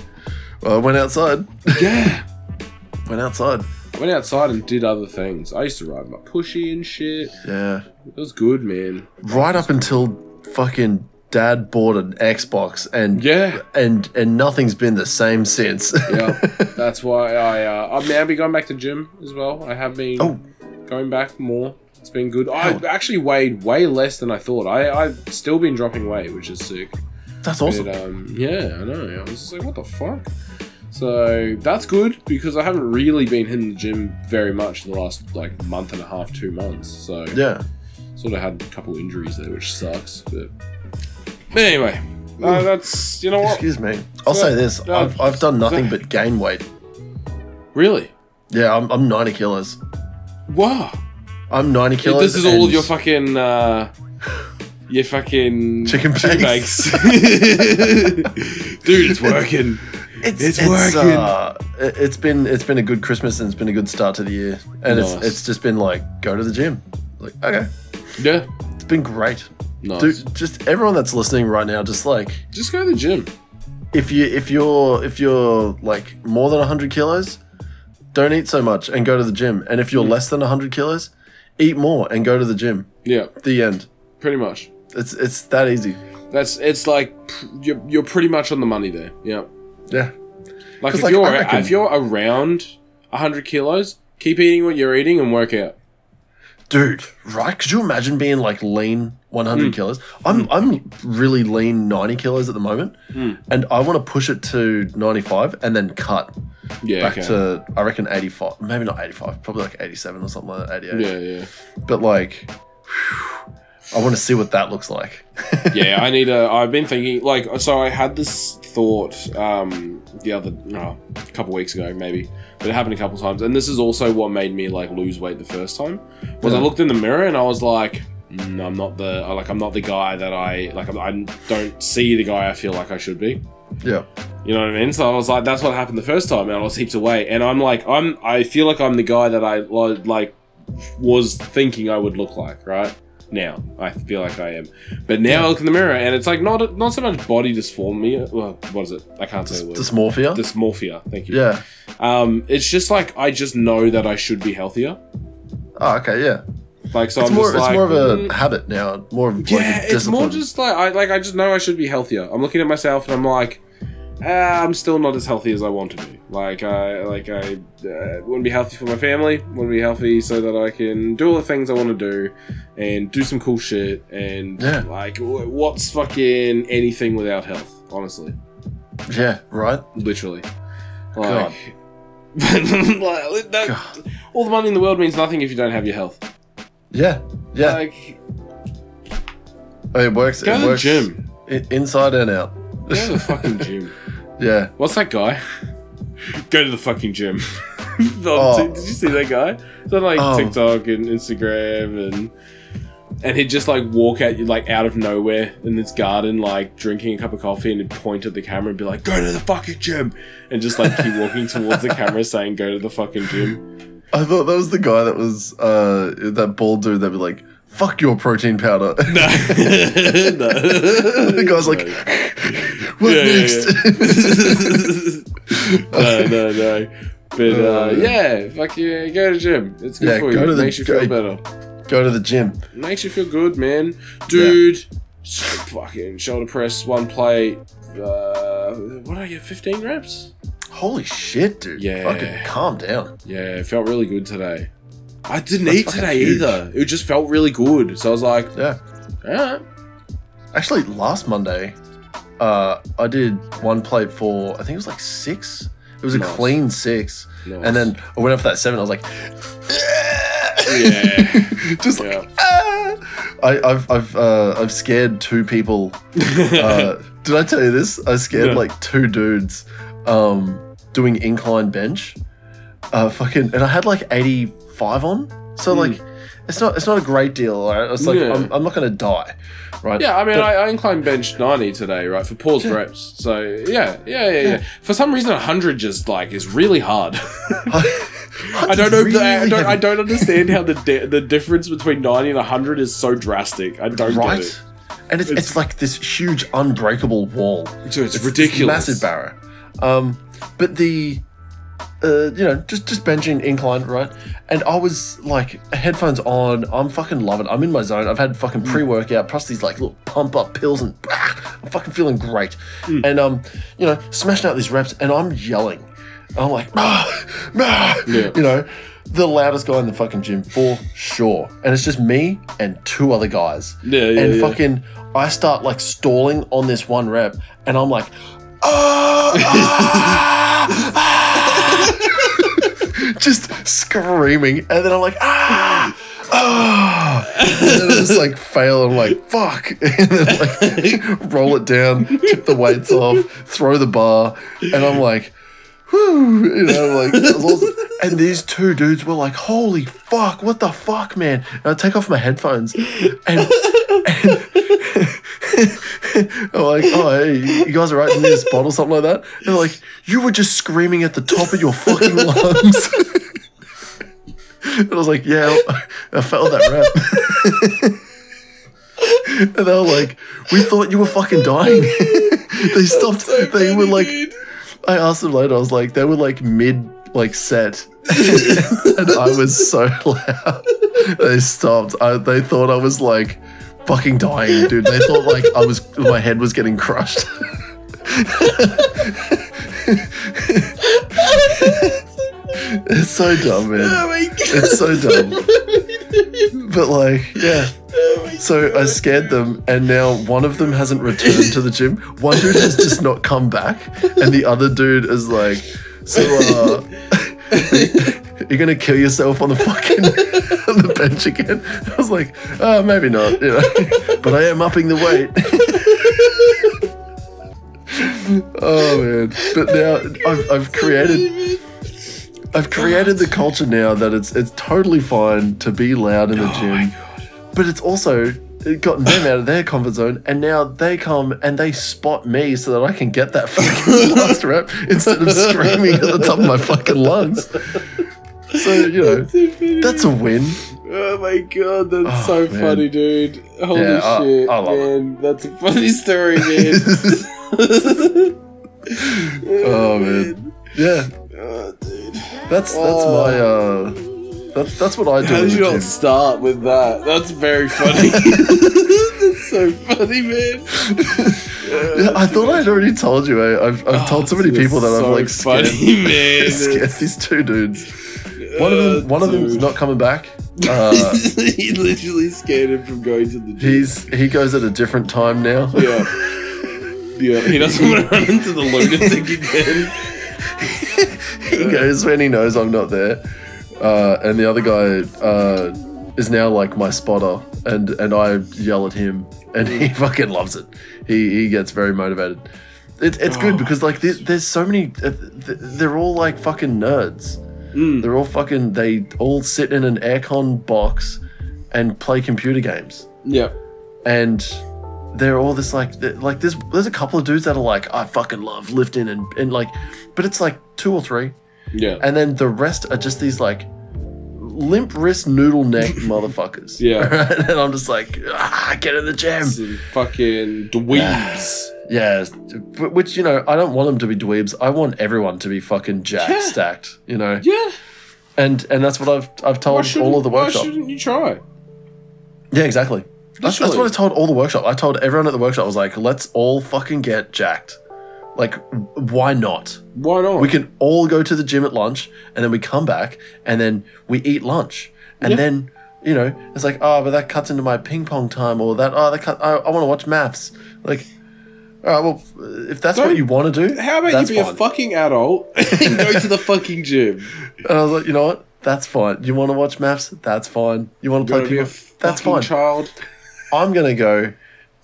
well, I went outside. yeah. went outside. I went outside and did other things. I used to ride my pushy and shit. Yeah. It was good, man. Right up until fucking dad bought an Xbox, and Yeah. and and nothing's been the same since. Yeah. That's why I, uh, I've now been going back to gym as well. I have been Oh. going back more. It's been good. I actually weighed way less than I thought. I, I've still been dropping weight, which is sick. That's awesome. But, um, yeah, I know. I was just like, what the fuck? So that's good because I haven't really been hitting the gym very much the last like month and a half, two months. So Yeah. sort of had a couple injuries there, which sucks. But anyway, uh, that's you know what? Excuse me. I'll So- say this: no, I've I've done nothing but gain weight. Really? Yeah, I'm I'm 90 kilos. Wow. I'm 90 kilos. this is all of and- your fucking uh, your fucking Chicken bakes. Dude, it's working. It's, It's it's, working. Uh, it- it's been it's been a good Christmas and it's been a good start to the year, and Nice. it's it's just been like go to the gym. Like okay, Yeah. it's been great. Nice. Dude, just everyone that's listening right now, just like Just go to the gym. if you if you're if you're like more than 100 kilos, don't eat so much and go to the gym. And if Mm. you're less than 100 kilos, eat more and go to the gym. Yeah, The end. pretty much. It's it's that easy. That's it's like pr- you're, you're pretty much on the money there. Yeah. Yeah. Like if like, you're reckon- if you're around hundred kilos, keep eating what you're eating and work out. Dude, right? Could you imagine being like lean 100 Hmm. kilos? I'm I'm really lean 90 kilos at the moment, Hmm. and I want to push it to 95 and then cut Yeah. back okay. to I reckon 85, maybe not 85, probably like 87 or something like that, 88. yeah, yeah. But like, whew, I want to see what that looks like. yeah, I need a. I've been thinking like so. I had this thought um, the other no, a couple weeks ago maybe, but it happened a couple times. And this is also what made me like lose weight the first time. Was I looked in the mirror and I was like, mm, I'm not the like I'm not the guy that I like. I'm, I don't see the guy I feel like I should be. yeah, You know what I mean? So I was like, that's what happened the first time, and I was heaps away. And I'm like, I'm I feel like I'm the guy that I li- like was thinking I would look like right now. I feel like I am, but now I look in the mirror and it's like not not so much body dysphoria. Well, what is it? I can't say the word. dysmorphia. Dysmorphia. Thank you. yeah. Um, it's just like I just know that I should be healthier. Oh, okay, yeah. Like so, it's I'm more. just it's like, more of a mm, habit now. More of like yeah, it's more just like I like I just know I should be healthier. I'm looking at myself and I'm like, ah, I'm still not as healthy as I want to be. Like I like I uh, want to be healthy for my family. Want to be healthy so that I can do all the things I want to do and do some cool shit. And Yeah. like, what's fucking anything without health? Honestly, yeah, right. literally, God. like. like that, God. all the money in the world means nothing if you don't have your health. Yeah, yeah. Like, Oh, it works. go it to the works gym. i- inside and out. Go to the fucking gym. Yeah. What's that guy? Go to the fucking gym. Oh. Did you see that guy? On like Oh. TikTok and Instagram and and he'd just like walk out like out of nowhere in this garden, like drinking a cup of coffee, and he'd point at the camera and be like, "Go to the fucking gym," and just like keep walking towards the camera, saying, "Go to the fucking gym." I thought that was the guy that was uh that bald dude that would be like, "Fuck your protein powder." No, no. the guy's like, "What Yeah, next?" no, no, no. But uh, Uh, yeah, fuck you. go to the gym. It's good Yeah, for go you. It the- makes you go- feel better. Go to the gym. Makes you feel good, man. Dude, fucking shoulder press, one plate. Uh, what are you, 15 reps? Holy shit, dude! Yeah. Fucking calm down. Yeah, it felt really good today. I didn't That's eat today huge. either. It just felt really good. So I was like, Yeah. alright. Actually, last Monday, uh, I did one plate for I think it was like six. It was a clean six, Nice. and then I went up for that seven. I was like, Yeah. just like Yeah. ah! I, I've I've uh, I've scared two people. Uh, did I tell you this? I scared No. like two dudes um, doing incline bench. Uh, fucking, and I had like eighty five on, so Hmm. like it's not it's not a great deal. Right? It's like Yeah. I'm, I'm not gonna die, right? Yeah, I mean, But- I, I incline bench 90 today, right, for pause Yeah. reps. So, yeah, yeah, yeah, yeah. For some reason, 100 just, like, is really hard. I don't know. the, I, don't, I don't understand how the di- the difference between 90 and 100 is so drastic. I don't right? get it. And it's, It's- it's like this huge unbreakable wall. Dude, it's, It's ridiculous. massive barrier. Um, but the, uh, you know, just just benching incline, right? And I was like, headphones on. I'm fucking loving. it. I'm in my zone. I've had fucking pre workout plus these like little pump up pills, and ah, I'm fucking feeling great. And um, you know, smashing out these reps, and I'm yelling. I'm like, ah, ah, Yeah. you know, the loudest guy in the fucking gym for sure. And it's just me and two other guys Yeah, yeah, and yeah. fucking I start like stalling on this one rep, and I'm like, "Ah, ah, ah," just screaming, and then I'm like, ah, ah, and then I just like fail. I'm like, fuck, and then like roll it down, tip the weights off, throw the bar, and I'm like. You know, like that was awesome. And these two dudes were like, "Holy fuck, what the fuck, man!" And I take off my headphones, and I'm like, oh, hey, you guys are right in this spot or something like that. And they're like, you were just screaming at the top of your fucking lungs. and I was like, yeah, I felt that rep. and they were like, we thought you were fucking dying. they stopped. they were like, I asked them later. I was like, they were like mid like set, and I was so loud. They stopped. I, they thought I was like fucking dying, dude. They thought like I was my head was getting crushed. it's so dumb, man. Oh my god. It's so dumb. But like, yeah. So I scared them, and now one of them hasn't returned to the gym. One dude has just not come back, and the other dude is like, "So, uh, you're gonna kill yourself on the fucking on the bench again?" I was like, "Oh, maybe not, you know." But I am upping the weight. oh man! But now I've, I've created. I've created the culture now that it's it's totally fine to be loud in the Oh gym my god. but it's also it gotten them out of their comfort zone, and now they come and they spot me so that I can get that fucking last rep instead of screaming at the top of my fucking lungs. So you know, that's a win. Oh my god, that's Oh, so man. funny, dude. Holy Yeah, I- shit, I love it. man. That's a funny story, man. Oh, man. Yeah, Oh, dude. That's that's Oh. my uh, that's that's what I do How did you not start with that? That's very funny. that's so funny, man. Yeah, I thought I'd already told you. eh? I've I've told so many people that so I've like funny, scared, man. scared these two dudes. One of them, Uh, one of them's not coming back. Uh, he literally scared him from going to the gym. he's he goes at a different time now. Yeah. Yeah, he doesn't want to run into the lunatic again. he goes when he knows I'm not there. Uh, and the other guy uh, is now like my spotter, and and I yell at him, and he fucking loves it. He he gets very motivated. It, it's good Oh. because like there, there's so many. Uh, they're all like fucking nerds. Mm. They're all fucking. They all sit in an aircon box and play computer games, Yeah. and they're all this like like there's there's a couple of dudes that are like I fucking love lifting and and like, but it's like two or three Yeah. and then the rest are just these like limp wrist noodle neck motherfuckers. Yeah. and I'm just like, ah, get in the gym. Some fucking dweebs. Yeah, but- which you know, I don't want them to be dweebs. I want everyone to be fucking jack Yeah. stacked. You know, yeah. and and that's what I've I've told all of the workshops. why shouldn't you try? Yeah, exactly. That's, that's what I told all the workshop. I told everyone at the workshop. I was like, let's all fucking get jacked. Like, why not? Why not? We can all go to the gym at lunch, and then we come back, and then we eat lunch, and Yeah. then you know it's like, oh, but that cuts into my ping pong time, or that oh, that cut. I, I want to watch maths. Like, all right, well, if that's what Don't- you want to do, How about you be fine. a fucking adult and go to the fucking gym? and I was like, you know what? That's fine. You want to watch maths? That's fine. You want to You play want to ping pong? That's fine. child? I'm gonna go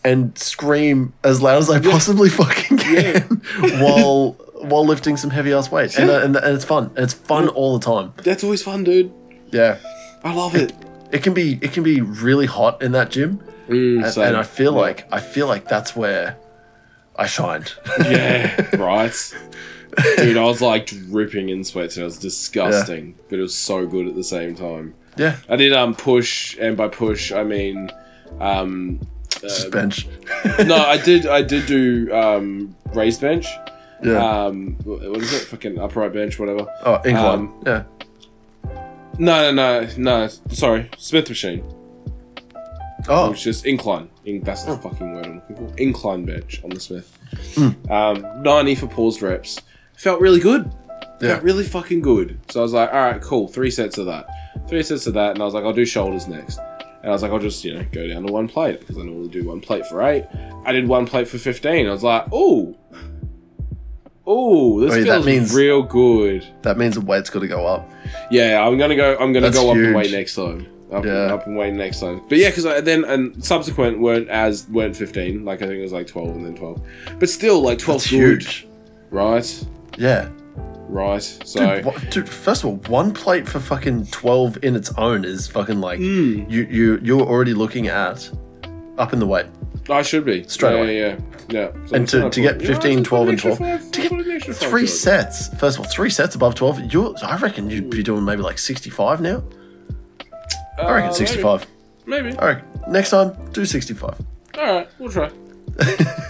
and scream as loud as I possibly fucking can while while lifting some heavy ass weight, and, uh, and and it's fun. It's fun all the time. That's always fun, dude. Yeah, I love it. it can be it can be really hot in that gym, Mm, and, and I feel Yeah. like I feel like that's where I shined. Yeah, right. Dude, I was like dripping in sweat and it was disgusting, but it was so good at the same time. yeah, I did um push, and by push I mean um just bench. no, I did I did do um raised bench. Yeah. Um, what is it? Fucking upright bench, whatever. oh, incline. um, yeah. No, no, no, no. Sorry, Smith machine. Oh, it's just incline. In, that's the fucking word I'm looking for. Incline bench on the Smith. Hmm. Um, 90 for paused reps. Felt really good. Yeah. Felt really fucking good. So I was like, all right, cool. Three sets of that. Three sets of that. And I was like, I'll do shoulders next. And I was like, I'll just, you know, go down to one plate because I normally do one plate for eight. I did one plate for 15. I was like, oh. Oh, this that feels means- real good. that means the weight's got to go up. Yeah, I'm gonna go. I'm gonna That's go up and huge. weight next time. Up, Yeah. up and weight next time. But yeah, because then and subsequent weren't as weren't 15. Like I think it was like 12 and then 12. But still, like 12 That's good, huge. right? Yeah. Right. So Dude, what, dude, first of all, one plate for fucking twelve in its own is fucking like Mm. you you you're already looking at up in the weight. I should be Straight yeah, away. Yeah, yeah, yeah. So And to- gonna get yeah, 15, just put 12 and extra 12. five- To put an five Three sets. First of all, three sets above twelve. You, I reckon you'd be doing maybe like sixty-five now. I Uh, reckon maybe. sixty-five. Maybe. All right, next time do sixty-five. All right, we'll try.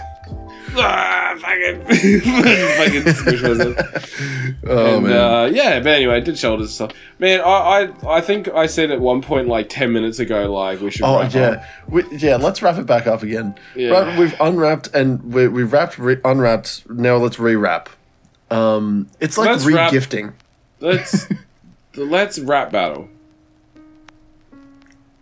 ah, fucking, fucking squish myself. Oh and, man. Uh, yeah, but anyway, I did shoulders and stuff. Man, I, I, I think I said at one point, like ten minutes ago, like we should. Oh wrap yeah, up. we, yeah. Let's wrap it back up again. Yeah. Right, we've unwrapped and we, we've wrapped, re- unwrapped. Now let's rewrap. Um, it's like Let's regifting. Let's let's rap battle.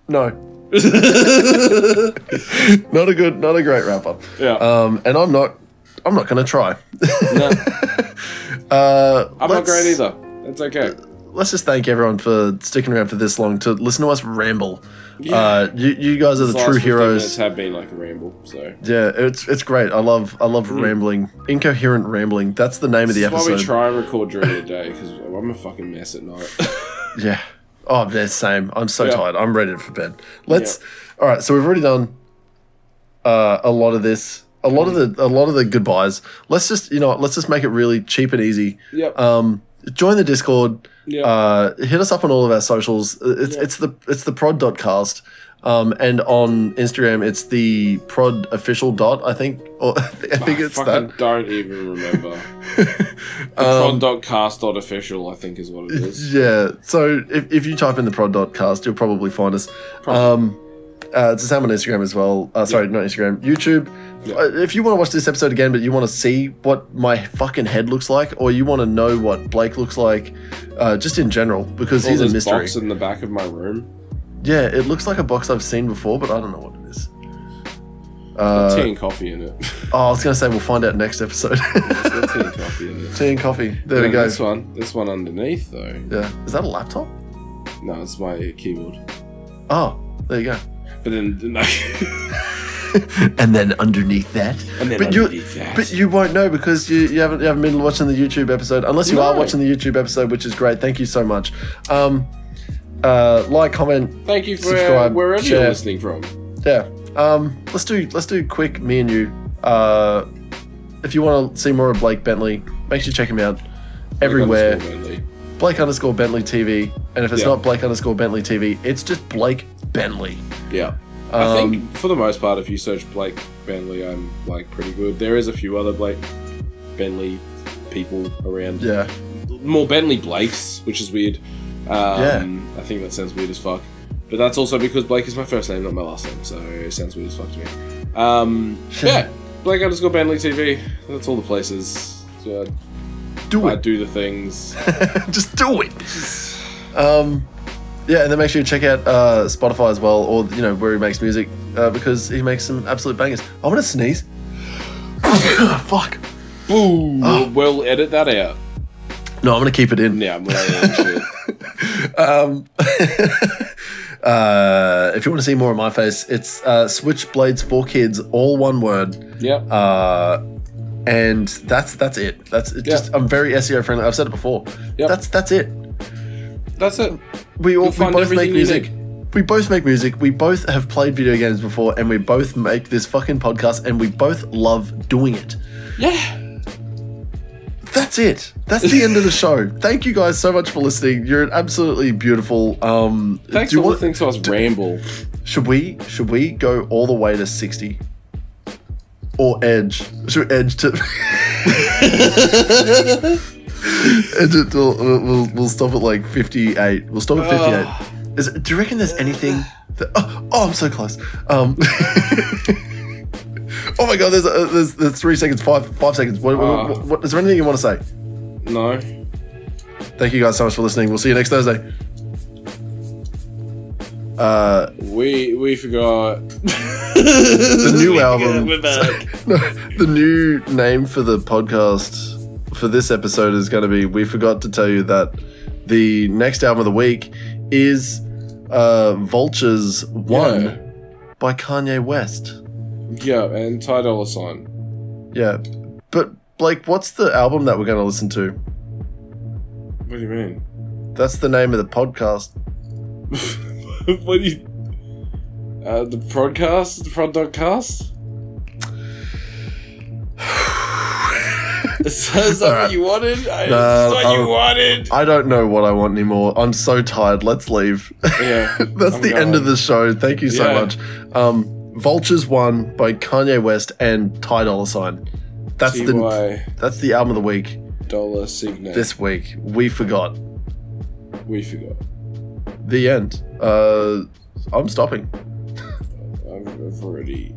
No, not a good, not a great wrap up. Yeah. Um, and I'm not, I'm not going to try. no, Uh, I'm not great either. It's okay. Let's just thank everyone for sticking around for this long to listen to us ramble. Yeah. Uh, you, you guys are the true last 15 heroes. have been like a ramble. So Yeah, it's it's great. I love I love rambling, incoherent rambling. That's the name of the Mm. That's why we episode. try and record during the day because I'm a fucking mess at night. Yeah. Oh, the same. I'm so Yeah. tired. I'm ready for bed. Let's. All right. So we've already done uh, a lot of this. A lot of the a lot of the goodbyes. Let's just you know let's just make it really cheap and easy. yep. Um, join the Discord. yep. Uh, hit us up on all of our socials. It's Yeah. it's the it's the prod.cast. Um, and on Instagram, it's the prod official dot. I think, or I think I it's fucking that. don't even remember. Um, Prod.cast.official, I think is what it is. Yeah. So if, if you type in the prod.cast, you'll probably find us. Probably. Um, uh, it's the same on Instagram as well. Uh, sorry, not Instagram. YouTube. Yeah. Uh, if you want to watch this episode again, but you want to see what my fucking head looks like, or you want to know what Blake looks like, uh, just in general, because All he's a mystery. box in the back of my room. Yeah, it looks like a box I've seen before, but I don't know what it is. Uh, tea and coffee in it. oh, I was gonna say we'll find out next episode. It's tea and coffee in it. Tea and coffee. There we go. This one, this one underneath though. Yeah, is that a laptop? No, it's my keyboard. Oh, there you go. But then, no. and then underneath that, and then But you- underneath that. But you won't know because you, you haven't you haven't been watching the YouTube episode. Unless you No. are watching the YouTube episode, which is great. Thank you so much. Um, uh, like, comment, Thank you for subscribe, wherever share. you're listening from. yeah. Um, let's do let's do quick me and you. Uh, if you want to see more of Blake Bentley, make sure you check him out everywhere. Underscore Bentley. Blake underscore Bentley TV, and if it's Yeah. not Blake underscore Bentley TV, it's just Blake Bentley. Yeah. Um, I think for the most part, if you search Blake Bentley, I'm like pretty good. There is a few other Blake Bentley people around. Yeah, More Bentley Blakes, which is weird. Um, I think that sounds weird as fuck. But that's also because Blake is my first name, not my last name, so it sounds weird as fuck to me. Um, yeah, Blake underscore Bentley TV. That's all the places. So do I it. do the things. just do it. Um, yeah, and then make sure you check out uh, Spotify as well, or you know where he makes music, uh, because he makes some absolute bangers. I want to sneeze. Fuck. Boom. We'll, we'll edit that out. No, I'm gonna keep it in. Yeah, I'm gonna edit shit. Um, uh, if you want to see more of my face, it's uh, Switchblades for Kids, all one word. Yep. Uh, and that's that's it. That's it just. I'm very SEO friendly. I've said it before. Yep. That's that's it. That's it. We all You'll we both make music. We both make music. We both have played video games before, and we both make this fucking podcast, and we both love doing it. Yeah. That's it. That's the end of the show. Thank you guys so much for listening. You're absolutely beautiful. Um, Thanks do for listening to us ramble. Should we? Should we go all the way to sixty? Or edge? Should we edge to? edge it till, we'll, we'll, we'll stop at like fifty-eight. We'll stop at fifty-eight. Is do you reckon there's anything? That, oh, oh, I'm so close. Um, oh my god, there's, uh, there's there's three seconds, five five seconds. What, what, Ah. what, what, is there anything you want to say? No. Thank you guys so much for listening. We'll see you next Thursday. Uh, We we forgot. the new We album. We're back. No, the new name for the podcast for this episode is going to be. We forgot to tell you that the next album of the week is uh, Vultures One Yeah. by Kanye West. Yeah, and Ty Dolla Sign. Yeah, but Blake, what's the album that we're going to listen to? What do you mean? That's the name of the podcast. what do you? Uh, the podcast, the podcast. Is that, is that Alright. what you wanted? I, this what I'll- you wanted? I don't know what I want anymore. I'm so tired. Let's leave. Yeah, That's I'm the end of the show. Thank you so Yeah. much. Um, Vultures One by Kanye West and Ty Dolla Sign. That's the that's the album of the week Dollar Signet. this week. We forgot we forgot. the end. Uh, I'm stopping. I've already